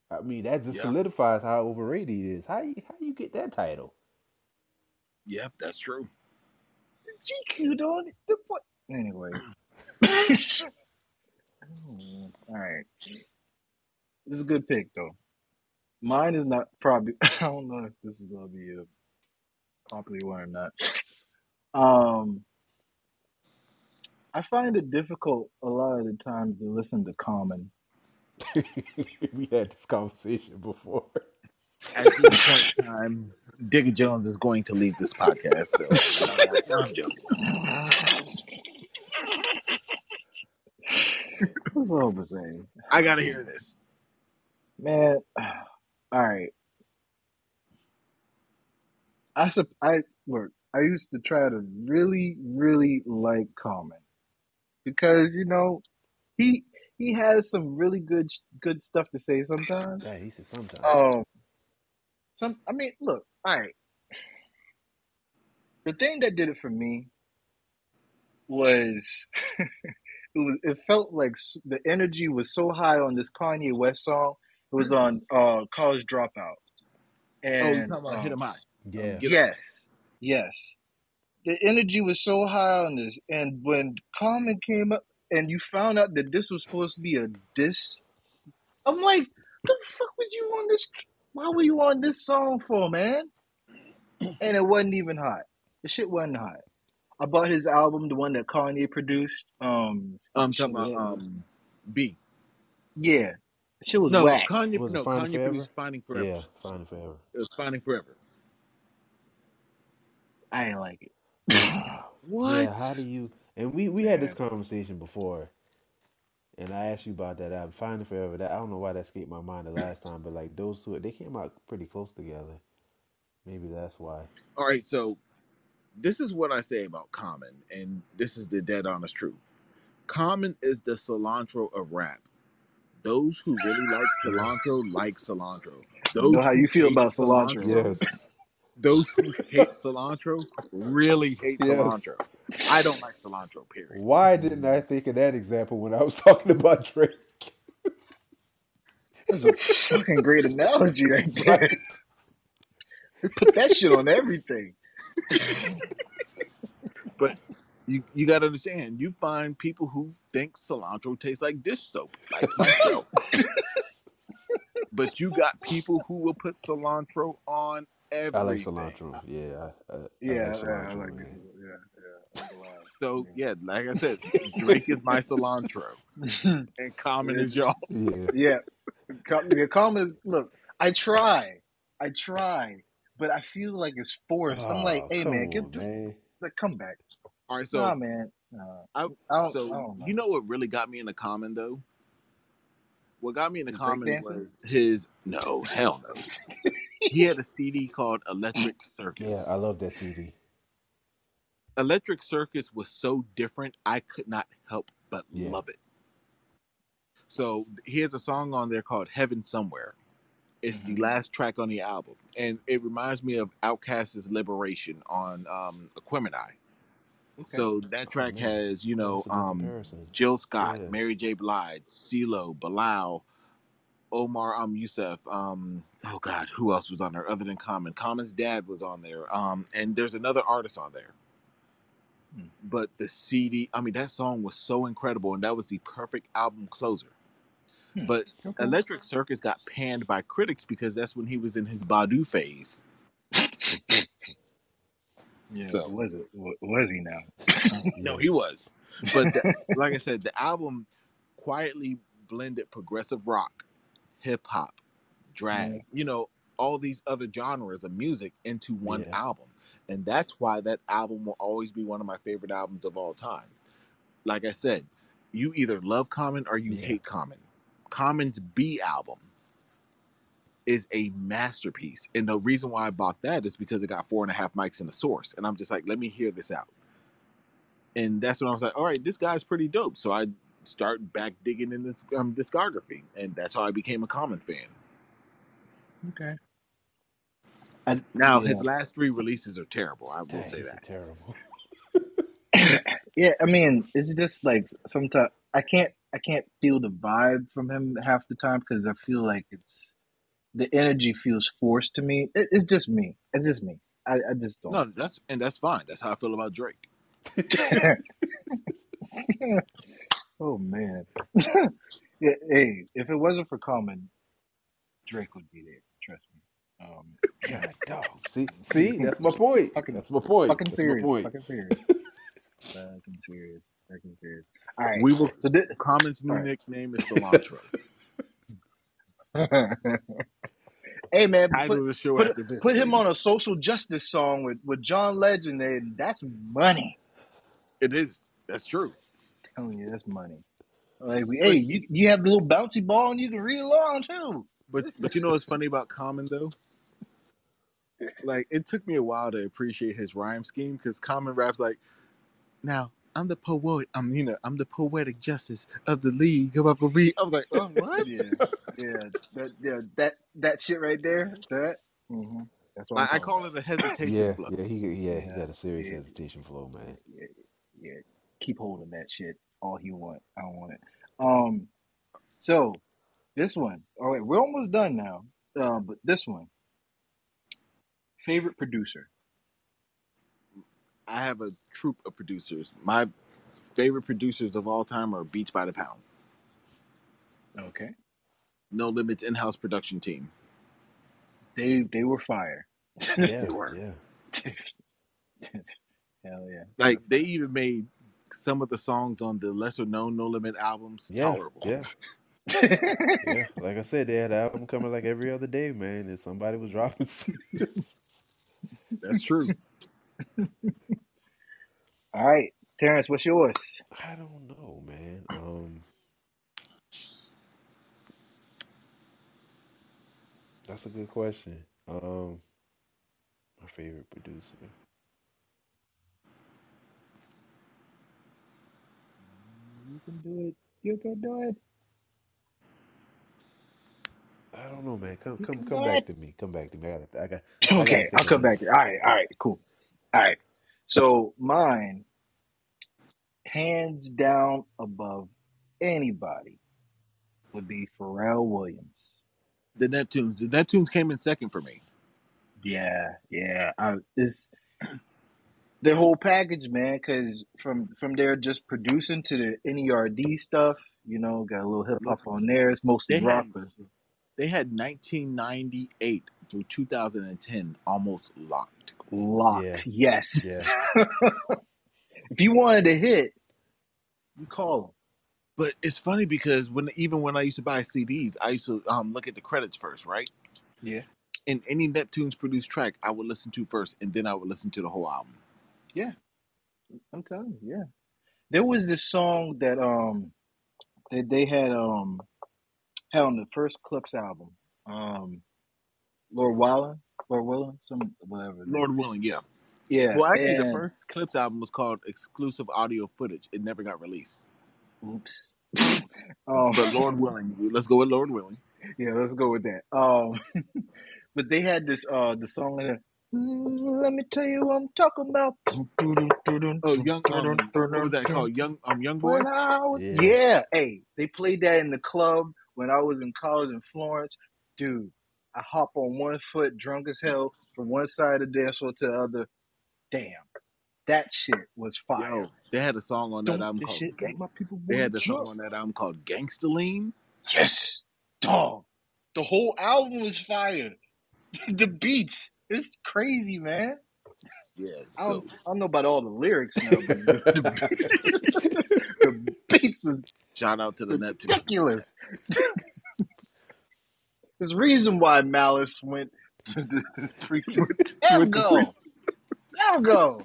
I mean, that just Yeah. solidifies how overrated he is. How you how you get that title? Yep, that's true. GQ don't. The what? Anyway. Oh, All right. This is a good pick though. Mine is not probably. I don't know if this is gonna be a popular one or not. Um, I find it difficult a lot of the times to listen to Common. we had this conversation before. At this point in time, Digga Jones is going to leave this podcast. So I'm joking. What's all I'm saying? I gotta hear this. Man, all right. I sup- I look. I used to try to really, really like Common because you know he he has some really good good stuff to say sometimes. Yeah, he said sometimes. Um, some I mean, look, all right. The thing that did it for me was it was it felt like the energy was so high on this Kanye West song. It was on uh College Dropout. Oh, you And talking about um, Get Em High? yeah, Get- yes, yes. The energy was so high on this, and when Common came up, and you found out that this was supposed to be a diss. I'm like, the fuck was you on this? Why were you on this song for, man? And it wasn't even hot. The shit wasn't hot. I bought his album, the one that Kanye produced. Um, I'm talking about um Be. yeah, the shit was No, whack. Kanye. Was no, Finding Kanye Forever? produced Finding Forever. Yeah, finding forever. It was Finding Forever. I didn't like it. What? Yeah, how do you? And we we had this conversation before, and I asked you about that album, Finding Forever. That I don't know why that escaped my mind the last time, but like those two, they came out pretty close together. Maybe that's why. All right, so this is what I say about Common, and this is the dead honest truth. Common is the cilantro of rap. Those who really like cilantro like cilantro. You Those know how you feel hate about cilantro. Yes. Those who hate cilantro really hate Yes. cilantro. I don't like cilantro. Period. Why didn't I think of that example when I was talking about Drake? That's a fucking great analogy right there. Put that shit on everything. But you you got to understand, you find people who think cilantro tastes like dish soap, like myself. but you got people who will put cilantro on everything. I like cilantro. Yeah, I, I, I Yeah, like yeah, cilantro, I like this. Yeah, yeah. I'm. So yeah, like I said, Drake is my cilantro, and Common is y'all. Yeah, yeah, Com- the comment. Look, I try, I try, but I feel like it's forced. I'm like, Oh, hey come man, on, get just man. like come back. All right, so nah, man. Nah. I, I so know. you know what really got me in the Common though? What got me into the Common was his no hell no. He had a CD called Electric Circus. Yeah, I love that CD. Electric Circus was so different, I could not help but Yeah. love it. So he has a song on there called Heaven Somewhere. It's Mhm. the last track on the album, and it reminds me of Outkast's Liberation on um, Aquemini. Okay. So that track man. has, you know, That's a good um. Jill Scott, Yeah. Mary J. Blige, CeeLo, Bilal, Omar um Youssef, um, oh God, who else was on there other than Common? Common's dad was on there. Um, and there's another artist on there. Hmm. But the CD, I mean, that song was so incredible, and that was the perfect album closer. Hmm. But Okay. Electric Circus got panned by critics because that's when he was in his Badu phase. yeah, so- was it? Was he now? No, he was. But the, like I said, the album quietly blended progressive rock, hip hop, drag, Yeah. you know, all these other genres of music into one Yeah. album. And that's why that album will always be one of my favorite albums of all time. Like I said, you either love Common or you Yeah. hate Common. Common's Be album is a masterpiece. And the reason why I bought that is because it got four and a half mics in the source. And I'm just like, let me hear this out. And that's when I was like, all right, this guy's pretty dope. So I start back digging in this um, discography. And that's how I became a Common fan. Okay. I, Now, yeah. his last three releases are terrible. I will Dang, say is that. terrible. Yeah, I mean, it's just like sometimes I can't I can't feel the vibe from him half the time because I feel like it's the energy feels forced to me. It, it's just me. It's just me. I, I just don't. No, that's and that's fine. That's how I feel about Drake. oh man. yeah, hey, if it wasn't for Common, Drake would be there. Trust me. Um, God, dog. See, see, that's my point. Fucking- That's my point. fucking That's serious. point. Fucking serious. fucking serious. Fucking serious. All right. We will. So this, Common's new right. nickname is Cilantro. hey man, put, the show put, after this. put him on a social justice song with, with John Legend, and that's money. It is. That's true. Telling you, that's money. Like, we, hey, you, you have the little bouncy ball, and you can reel on too. But but you know what's funny about Common though? Like it took me a while to appreciate his rhyme scheme because Common raps like, now I'm the poet. I'm you know I'm the poetic justice of the league of referee. I was like, oh what? Yeah, yeah, that, yeah, that that shit right there. That. hmm That's what I'm I, I call about. it a hesitation Yeah, flow. yeah, he yeah, he Yeah, got a serious yeah. hesitation flow, man. Yeah, yeah. Keep holding that shit all he want. I don't want it. Um, so this one. All right, we're almost done now. Uh, but this one. Favorite producer. I have a troop of producers. My favorite producers of all time are Beats by the Pound. Okay. No Limits in-house production team. They they were fire. Yeah, they were. yeah. Hell yeah. Like they even made some of the songs on the lesser known No Limit albums Yeah, tolerable. yeah. Yeah, like I said, they had an album coming like every other day, man, and somebody was dropping. That's true. All right, Terrance, what's yours? I don't know, man. Um, that's a good question. Um, my favorite producer. You can do it. You can do it. I don't know, man. Come, come, come back to me. Come back to me. I got, I got, Okay, think I'll come back. this. To, all right, all right, cool. All right. So mine, hands down above anybody, would be Pharrell Williams. The Neptunes. The Neptunes came in second for me. Yeah, yeah. I, it's their whole package, man. Because from from there, just producing to the NERD stuff, you know, got a little hip hop on there. It's mostly they rock, had they had 1998 through 2010 almost locked. Yeah, locked. Yes. yeah. if you wanted a hit, you call them. But it's funny because when even when I used to buy CDs, I used to um, look at the credits first, right? Yeah, And any Neptunes produced track, I would listen to first, and then I would listen to the whole album. Yeah. I'm telling you, yeah. There was this song that um that they had um had on the first Clipse album. Um Lord Wallen, Lord Willen, some whatever. Lord willing, yeah. Yeah, Well, actually, the and first Clipse album was called Exclusive Audio Footage. It never got released. oops. um But Lord willing, let's go with Lord willing. yeah, let's go with that. Um but they had this uh the song in there. "Mm, Let me tell you what I'm talking about. Oh, young, um, what was that called? Young, um, young boy. Was, Yeah. yeah, hey, they played that in the club when I was in college in Florence. Dude, I hop on one foot, drunk as hell, from one side of the dance floor to the other. Damn, that shit was fire. Yo, they had a song on that Don't album this called. shit make Gang- my people They wanna had the song on that album called Gangstaline. Yes, dog. The whole album was fire. the beats, it's crazy, man. Yeah. I don't, I don't know about all the lyrics now, but the, the, the beats was shout out to the Neptunes. ridiculous. There's reason why Malice went to the three two. Let go. Let go.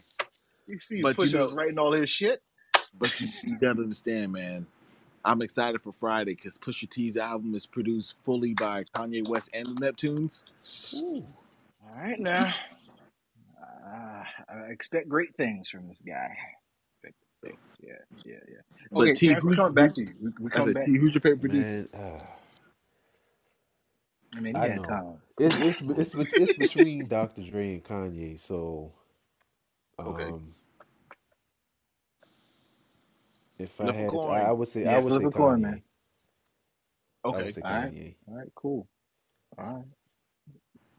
You see, But you Pusha know- was writing all his shit. But you, you gotta understand, man. I'm excited for Friday because Pusha T's album is produced fully by Kanye West and the Neptunes. All right now. Uh, I expect great things from this guy. Expect. Yeah, yeah, yeah. Okay, T, Terrance, we come back to you. We, we I come said, back. T, who's your favorite producer? Man, uh, I mean, he I had know. time. It's it's it's it's between Dr. Dre and Kanye. So, um, Okay. if I Flip a had, coin. I, I would say Yeah, I would flip say a coin, Kanye. man. I Okay. would say All right. Kanye. All right, cool. All right.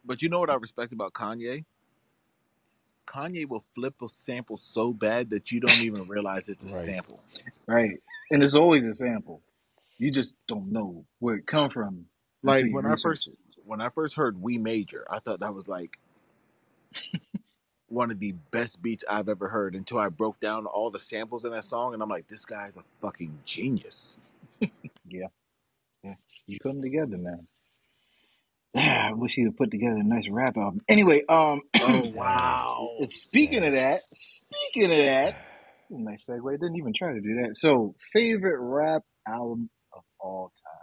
But you know what I respect about Kanye? Kanye will flip a sample so bad that you don't even realize it's a Right. sample. Right. And it's always a sample. You just don't know where it come from. Like when I first it. when I first heard We Major, I thought that was like one of the best beats I've ever heard until I broke down all the samples in that song and I'm like, this guy's a fucking genius. Yeah. Yeah. You come together, man. I wish he would put together a nice rap album. Anyway, um Oh wow. speaking of that, speaking of that, nice segue. Didn't even try to do that. So, favorite rap album of all time.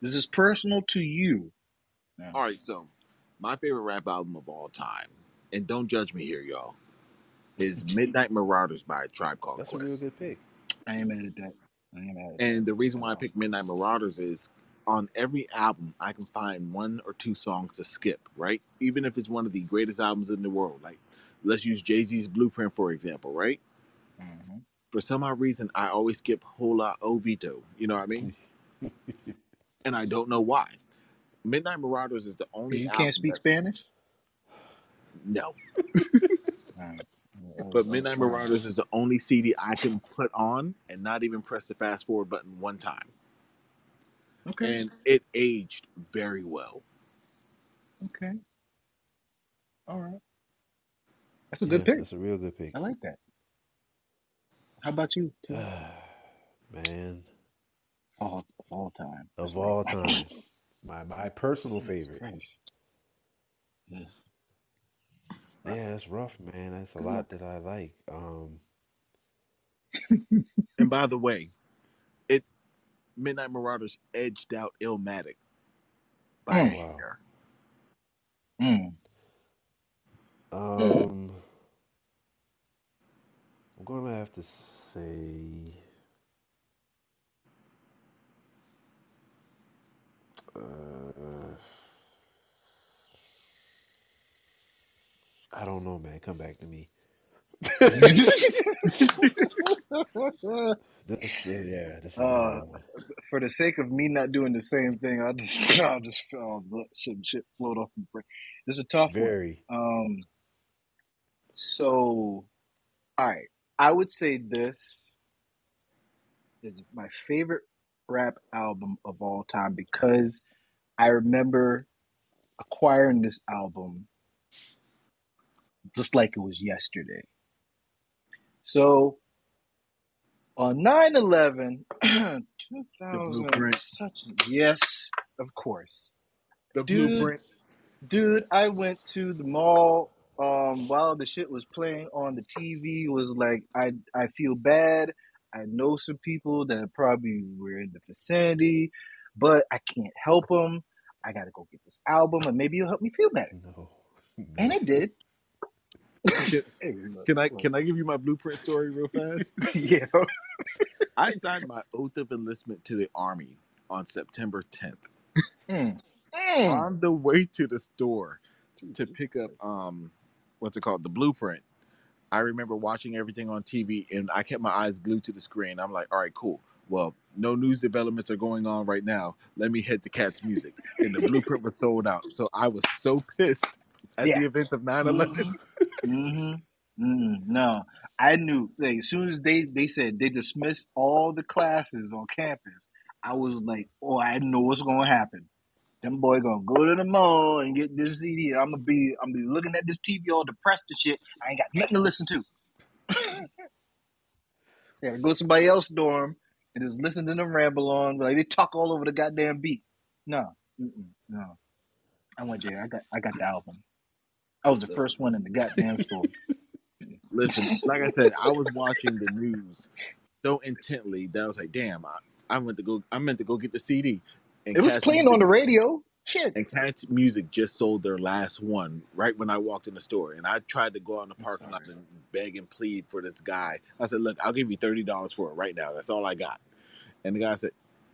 This is personal to you. All right, so my favorite rap album of all time, and don't judge me here, y'all, is Midnight Marauders by Tribe Called That's a Quest. real good pick. I am mad at that. I am mad at that. And the reason why I picked Midnight Marauders is on every album I can find one or two songs to skip, right? Even if it's one of the greatest albums in the world. Like let's use Jay-Z's Blueprint for example, right? Mhm. For some odd reason I always skip Hola Hovito. You know what I mean? and I don't know why. Midnight Marauders is the only You can't speak that- Spanish? No. But Midnight Marauders is the only CD I can put on and not even press the fast forward button one time. Okay. And it aged very well. Okay. All right. That's a good Yeah, pick. That's a real good pick. I like that. How about you? Tim? Man, all of all time. That's of right. all time, my my personal Jesus favorite. Yeah. Yeah, that's rough, man. That's a lot that I like. Um, And by the way, it Midnight Marauders edged out Illmatic by a Mm. Wow. hair. Mm. um, I'm gonna have to say, uh, I don't know, man. Come back to me. This, yeah, this Uh. For the sake of me not doing the same thing, I'll just I'll just oh, let some shit float off my brain. This is a tough very. one. Um so all right. I would say this is my favorite rap album of all time because I remember acquiring this album just like it was yesterday. So on 9 11, 2000, such yes, of course. The Dude. blueprint. Dude, I went to the mall um, while the shit was playing on the TV. Was like, I I feel bad. I know some people that probably were in the vicinity, but I can't help them. I gotta go get this album, and maybe it'll help me feel better. No. And it did. Can, can I can I give you my blueprint story real fast? yeah. I signed my oath of enlistment to the army on September 10th. Mm. Mm. On the way to the store to pick up um what's it called? The blueprint. I remember watching everything on TV and I kept my eyes glued to the screen. I'm like, all right, cool. Well, no news developments are going on right now. Let me head to Cat's Music. And the blueprint was sold out. So I was so pissed at Yeah. the event of 9 11. Mm-hmm. mm No, I knew. Like, as soon as they they said they dismissed all the classes on campus, I was like, "Oh, I know what's gonna happen. Them boy gonna go to the mall and get this CD. I'm gonna be I'm gonna be looking at this TV all depressed and shit. I ain't got nothing to listen to. yeah, go to somebody else's dorm and just listen to them ramble on. Like they talk all over the goddamn beat. No, no. I went there. I got I got the album. I was the first one in the goddamn store. Listen, like I said, I was watching the news so intently that I was like, damn, I, I went to go I meant to go get the CD. And It was playing Music- on the radio. Shit. And Cat's Music just sold their last one right when I walked in the store. And I tried to go out in the parking lot and beg and plead for this guy. I said, Look, I'll give you $30 for it right now. That's all I got. And the guy said,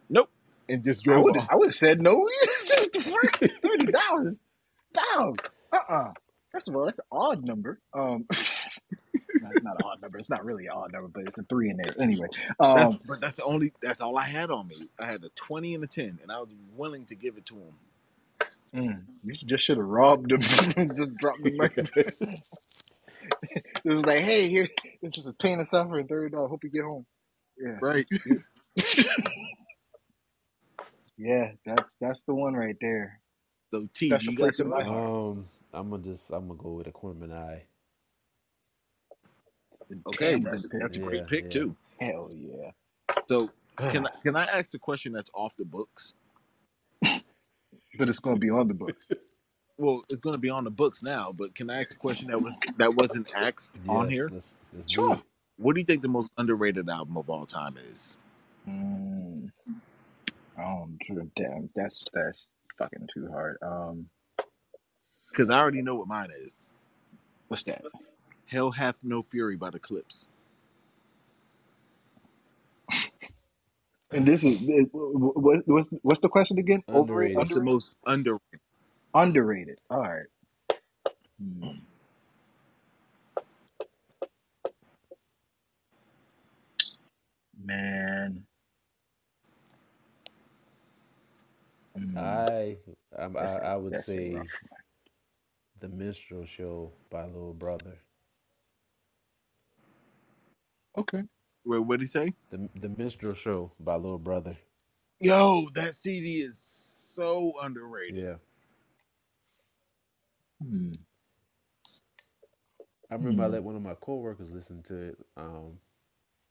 Nope. And just drove would. I would have said no. Thirty dollars. Down. Uh uh First of all, that's an odd number. Um, no, it's not an odd number. It's not really an odd number, but it's a three in there anyway. Um, That's, but that's the only, that's all I had on me. I had a 20 and a 10, and I was willing to give it to him. mm, you just should have robbed him. just dropped the money. it was like, hey, here, this is a pain and suffering. Thirty dollars. Hope you get home. Yeah, Right. yeah. That's that's the one right there. So, T, Special you got place in my some. Um, I'm gonna just I'm gonna go with Aquemini. Okay, Damn, that's, that's a great Yeah, pick, yeah. too. Hell yeah. So, can I, can I ask a question that's off the books? but it's gonna be on the books. Well, it's going to be on the books now, but can I ask a question that was that wasn't asked on here? Let's, let's do Sure. it. What do you think the most underrated album of all time is? Mm. Oh, damn. That's that's fucking too hard. Um, Because I already know what mine is. what's that? Hell Hath No Fury by the Clipse. And this is what, what's what's the question again? Overrated, Underrated. What's the underrated, most underrated? underrated. All right. Hmm. Man. Hmm. I I'm, I That's a- I would that's say rough the Minstrel Show by Little Brother. Okay. What what did he say? The the minstrel show by Little Brother. Yo, that CD is so underrated. Yeah. Hmm. I remember I Hmm. let one of my coworkers listen to it. Um,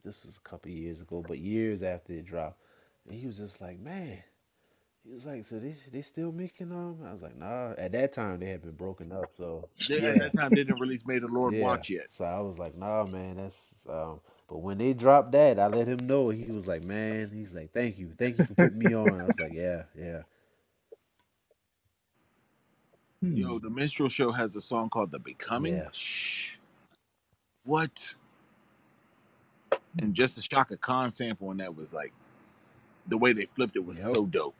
this was a couple of years ago, but years after it dropped, and he was just like, "Man," he was like, "So they they still making them? I was like, "Nah." At that time, they had been broken up, so They, Yeah. At that time, they didn't release "May the Lord yeah. Watch" yet. So I was like, "Nah, man, that's." Um, but when they dropped that, I let him know. He was like, "Man," he's like, "Thank you, thank you for putting me on." I was like, "Yeah, yeah." Hmm. Yo, the Minstrel Show has a song called "The Becoming." Yeah. Shh. What? And just a Chaka Khan sample on that was like the way they flipped it was Yep. so dope.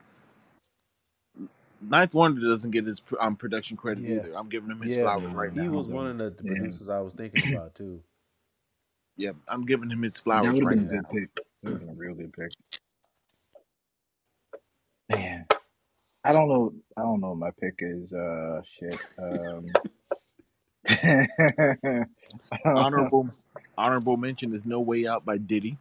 Ninth Wonder doesn't get his um, production credit Yeah. either. I'm giving him his Yeah, flowers right He now. He was one of the, the Yeah. producers I was thinking about too. Yeah, I'm giving him his that flowers would right been a now. good pick. That been a real good pick. Man, I don't know. I don't know. What my pick is uh shit. Um, Honorable honorable mention is "No Way Out" by Diddy.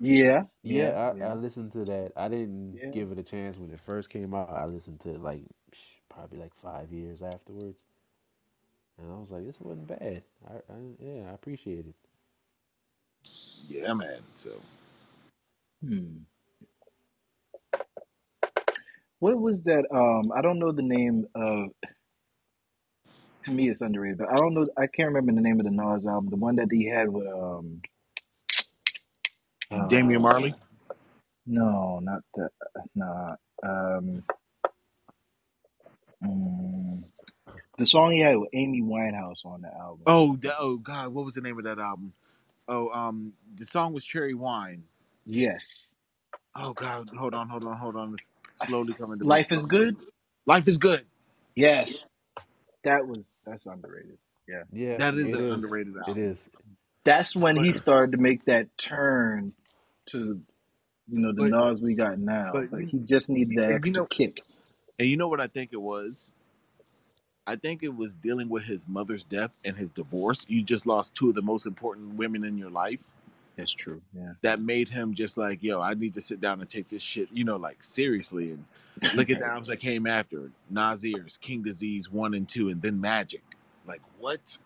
Yeah, Yeah, yeah, I, yeah. I listened to that. I didn't Yeah. give it a chance when it first came out. I listened to it like probably like five years afterwards, and I was like, this wasn't bad. I, I yeah, I appreciate it. Yeah, man. So Hmm. What was that? Um, I don't know the name of. To me, it's underrated, but I don't know. I can't remember the name of the Nas album. The one that he had with um. Damian uh, Marley. No, not the. Nah. Um. mm, the song he had with Amy Winehouse on the album. Oh, that, oh God, what was the name of that album? Oh, um, the song was "Cherry Wine." Yes. Oh God, hold on, hold on, hold on. It's slowly coming to. Life is good. Life is good. Yes. That was that's underrated. Yeah. Yeah, That is an is. underrated It album. is. That's when he started to make that turn to, you know, the But- Nas we got now. but you- he just needed that and you extra know- kick. And you know what I think it was? I think it was dealing with his mother's death and his divorce. You just lost two of the most important women in your life. That's true. Yeah. That made him just like, yo, I need to sit down and take this shit, you know, like seriously. And look at the albums that came after Nasir's, King Disease one and two, and then Magic. Like what?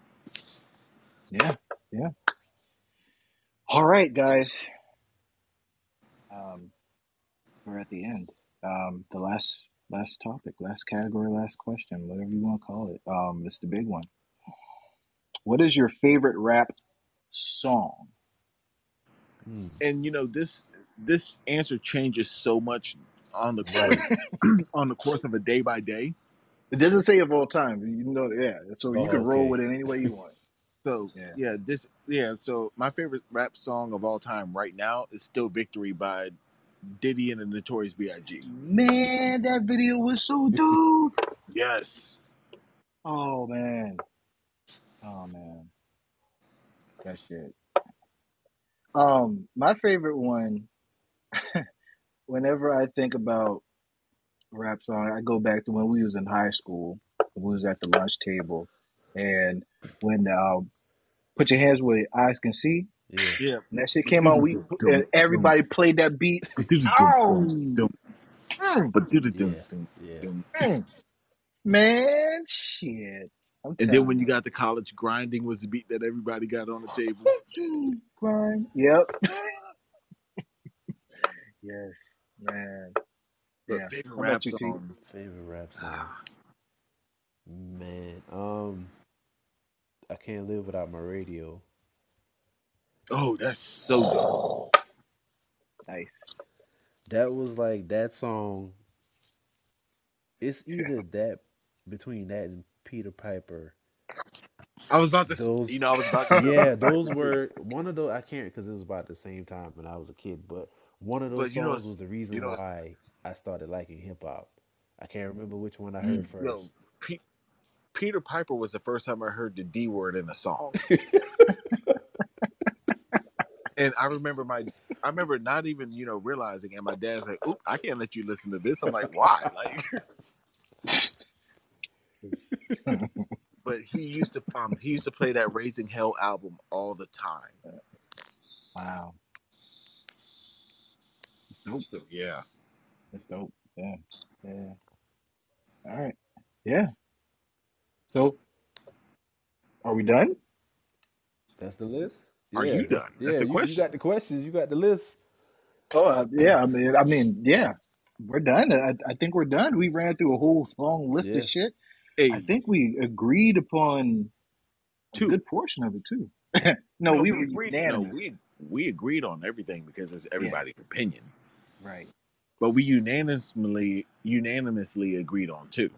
Yeah. Yeah. All right, guys. Um, we're at the end. Um, the last last topic, last category, last question, whatever you want to call it. Um, it's the big one. What is your favorite rap song? Hmm. And you know this this answer changes so much on the course, on the course of a day by day. It doesn't say of all time. You know, yeah. So you Oh, can roll with it any way you want. So Yeah. yeah. this yeah. So my favorite rap song of all time right now is still "Victory" by Diddy and the Notorious B.I.G. Man, that video was so dope. Yes, Oh man. Oh man. That shit. Um, my favorite one, whenever I think about rap song, I go back to when we was in high school. We was at the lunch table and when uh, Put Your Hands Where Your Eyes Can See, Yeah. yeah. and that shit came on, we and everybody played that beat. Oh! Mm, Yeah. mm. Man, shit. I'm And then when you you. got the college grinding was the beat that everybody got on the table. Grind. Yep. yes, man. But Yeah. favorite How about rap you, T? song. Favorite rap song. Ah, Man, um, I can't live without my radio. Oh, that's so dope. Nice. That was like that song. It's either that between that and Peter Piper. I was about to, Those- you know, I was about to. Yeah, those were one of those. I can't because it was about the same time when I was a kid. But one of those But you know songs was the reason you know why I started liking hip hop. I can't remember which one I Mm. heard first. Yo, Pe- Peter Piper was the first time I heard the D word in a song. and I remember my, I remember not even you know realizing, and my dad's like, "Oop, I can't let you listen to this." I'm like, "Why?" Like, but he used to um he used to play that Raising Hell album all the time. Wow. Nope. So yeah. That's dope. Yeah. Yeah. All right. Yeah. So, are we done? That's the list. Are you done? Yeah, you, you got the questions. You got the list. Oh, uh, yeah. I mean, I mean, yeah. We're done. I, I think we're done. We ran through a whole long list Yeah. of shit. Hey, I think we agreed upon a Two. good portion of it too. no, we were agreed, no, we we agreed on everything because it's everybody's opinion. Right. But we unanimously unanimously agreed on two.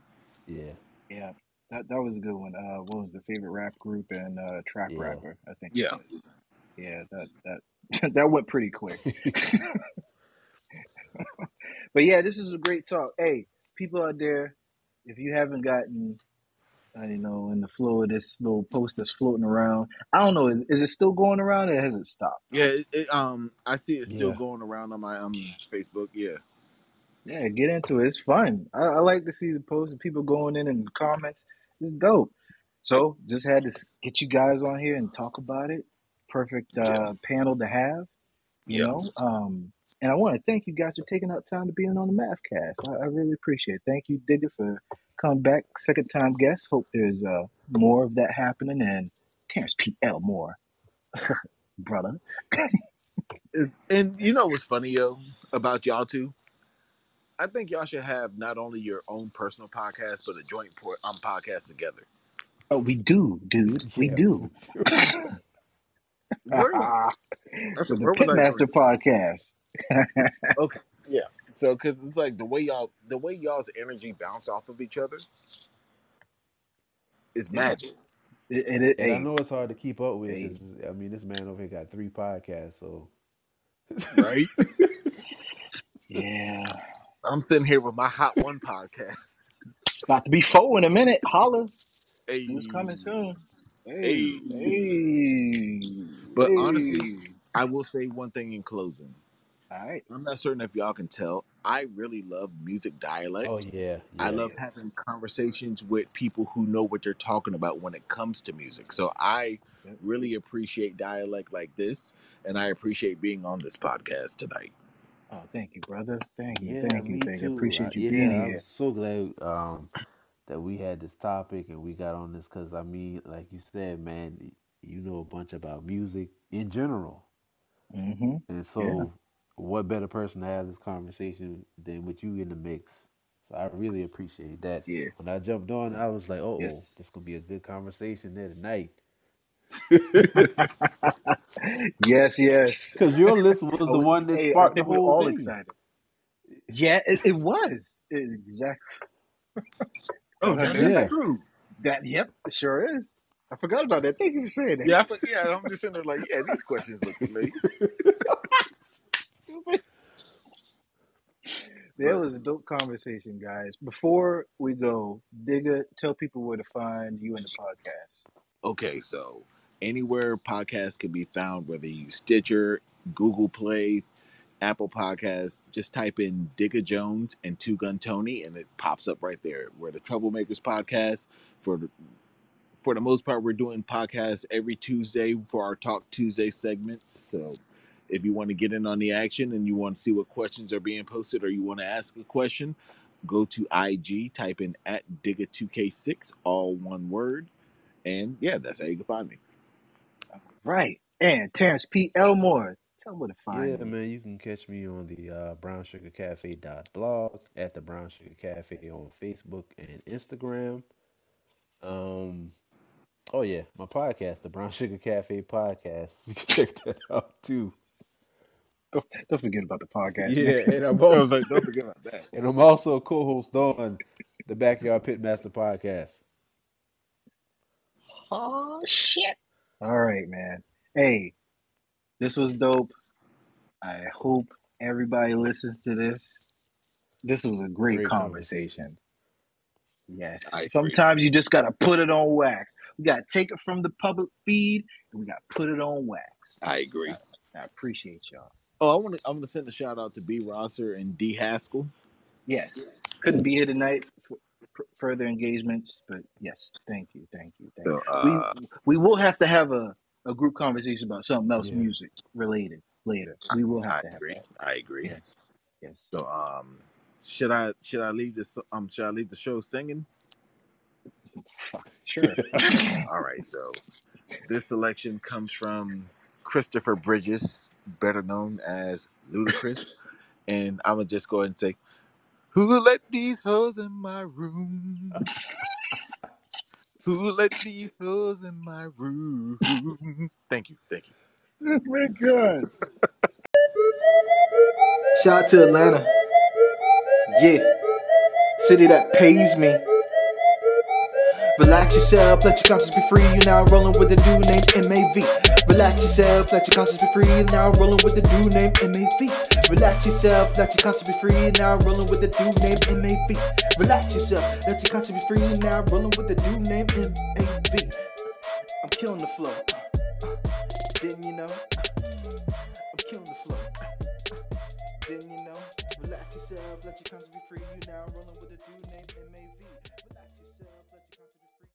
Yeah. Yeah. That that was a good one. Uh, what was the favorite rap group and uh, trap Yeah. rapper? I think. Yeah. Yeah. That that that went pretty quick. but yeah, this is a great talk. Hey, people out there, if you haven't gotten, I don't know, in the flow of this little post that's floating around, I don't know, is, is it still going around or has it stopped? Yeah, it, it, um, I see it still Yeah. going around on my um Facebook. Yeah, Yeah, get into it. It's fun. I, I like to see the posts and people going in and comments. It's dope. So just had to get you guys on here and talk about it. Perfect uh, Yeah. panel to have. You Yeah. know, um, and I want to thank you guys for taking out time to be in on the MAVcast. I, I really appreciate it. Thank you, Digga, for coming back, second time guest. Hope there's uh, more of that happening. And Terrance P. L. Elmore, brother. and you know what's funny yo about y'all two? I think y'all should have not only your own personal podcast but a joint por- um podcast together. Oh, we do, dude. We Yeah. do. Where was- that's the where was Pitmaster podcast. Okay, yeah. So, because it's like the way y'all, the way y'all's energy bounce off of each other is Yeah. magic. It, it, it, And I know it's hard to keep up with. Hey. 'cause, I mean, this man over here got three podcasts, so Right? yeah. I'm sitting here with my Hot One podcast. About to be four in a minute. Holla. Hey, It's coming soon. Hey. Hey. Hey. But hey. honestly- I will say one thing in closing. all right. I'm not certain if y'all can tell. I really love music dialect. oh yeah, I yeah. love having conversations with people who know what they're talking about when it comes to music. So I really appreciate dialect like this, and I appreciate being on this podcast tonight. Oh, thank you, brother. Thank you. Yeah, thank you. me Thank you. too. Appreciate Uh, you yeah, being I'm here. so glad um, that we had this topic and we got on this because I mean, like you said, man, you know a bunch about music in general, Mm-hmm. and so what better person to have this conversation than with you in the mix? So I really appreciate that. Yeah. When I jumped on, I was like, "Oh, Yes. this gonna be a good conversation there tonight." yes, yes. Because your list was the oh, one that hey, sparked the whole all thing. excited. Yeah, it, it was. It- exactly. Oh, that is Yeah. true. That, yep, it sure is. I forgot about that. Thank you for saying that. Yeah, I, yeah. I'm just sitting there like, yeah, these questions look familiar. That was a dope conversation, guys. Before we go, Digga, tell people where to find you in the podcast. Okay, so anywhere podcasts can be found, whether you Stitcher, Google Play, Apple Podcasts, just type in Digga Jones and Two Gun Tony, and it pops up right there. We're the Trouble Makerz podcast. For for the most part, we're doing podcasts every Tuesday for our Talk Tuesday segments. So if you want to get in on the action and you want to see what questions are being posted or you want to ask a question, go to IG, type in at Digga2K6, all one word. And yeah, that's how you can find me. Right. And Terrance P. Elmore. Tell them where to find Yeah, you. man, you can catch me on the uh, Brown Sugar Cafe blog at the Brown Sugar Cafe on Facebook and Instagram. Um, oh yeah, my podcast, the Brown Sugar Cafe podcast. You can check that out too. Don't, don't forget about the podcast. Yeah, and I'm also, like, don't forget about that. and I'm also a co-host on the Backyard Pitmaster podcast. Oh shit. All right, man. Hey, this was dope. I hope everybody listens to this. This was a great, Great conversation. Yes. I agree. Sometimes you just gotta put it on wax. We gotta take it from the public feed and we gotta put it on wax. I agree. I appreciate y'all. Oh, I want to. I'm going to send a shout out to B. Rosser and D. Haskell. Yes. Couldn't be here tonight further engagements. But yes, thank you, thank you, thank So, you. uh, we we will have to have a, a group conversation about something else Yeah. music related later. We will have I to have agree. that. I agree. Yes, yes. So, um, should I should I leave this um should I leave the show singing? Sure. All right. So, this selection comes from Christopher Bridges, better known as Ludacris, and I'm gonna just go ahead and say, "Who let these hoes in my room? Who let these hoes in my room?" Thank you. Thank you. oh my god. Shout out to Atlanta. Yeah. City that pays me. Relax yourself, let your conscience be free. You're now rolling with a dude named MAV. Relax yourself, let your conscience be free. You're now rolling with a dude named MAV. Relax yourself, let your conscience be free. You're now rolling with a dude named MAV. Relax yourself, let your conscience be free. You're now rolling with a dude named MAV. I'm killing the flow. Didn't you know? I'm killing the flow. Didn't you know? Relax yourself, let your conscience be free. You now rolling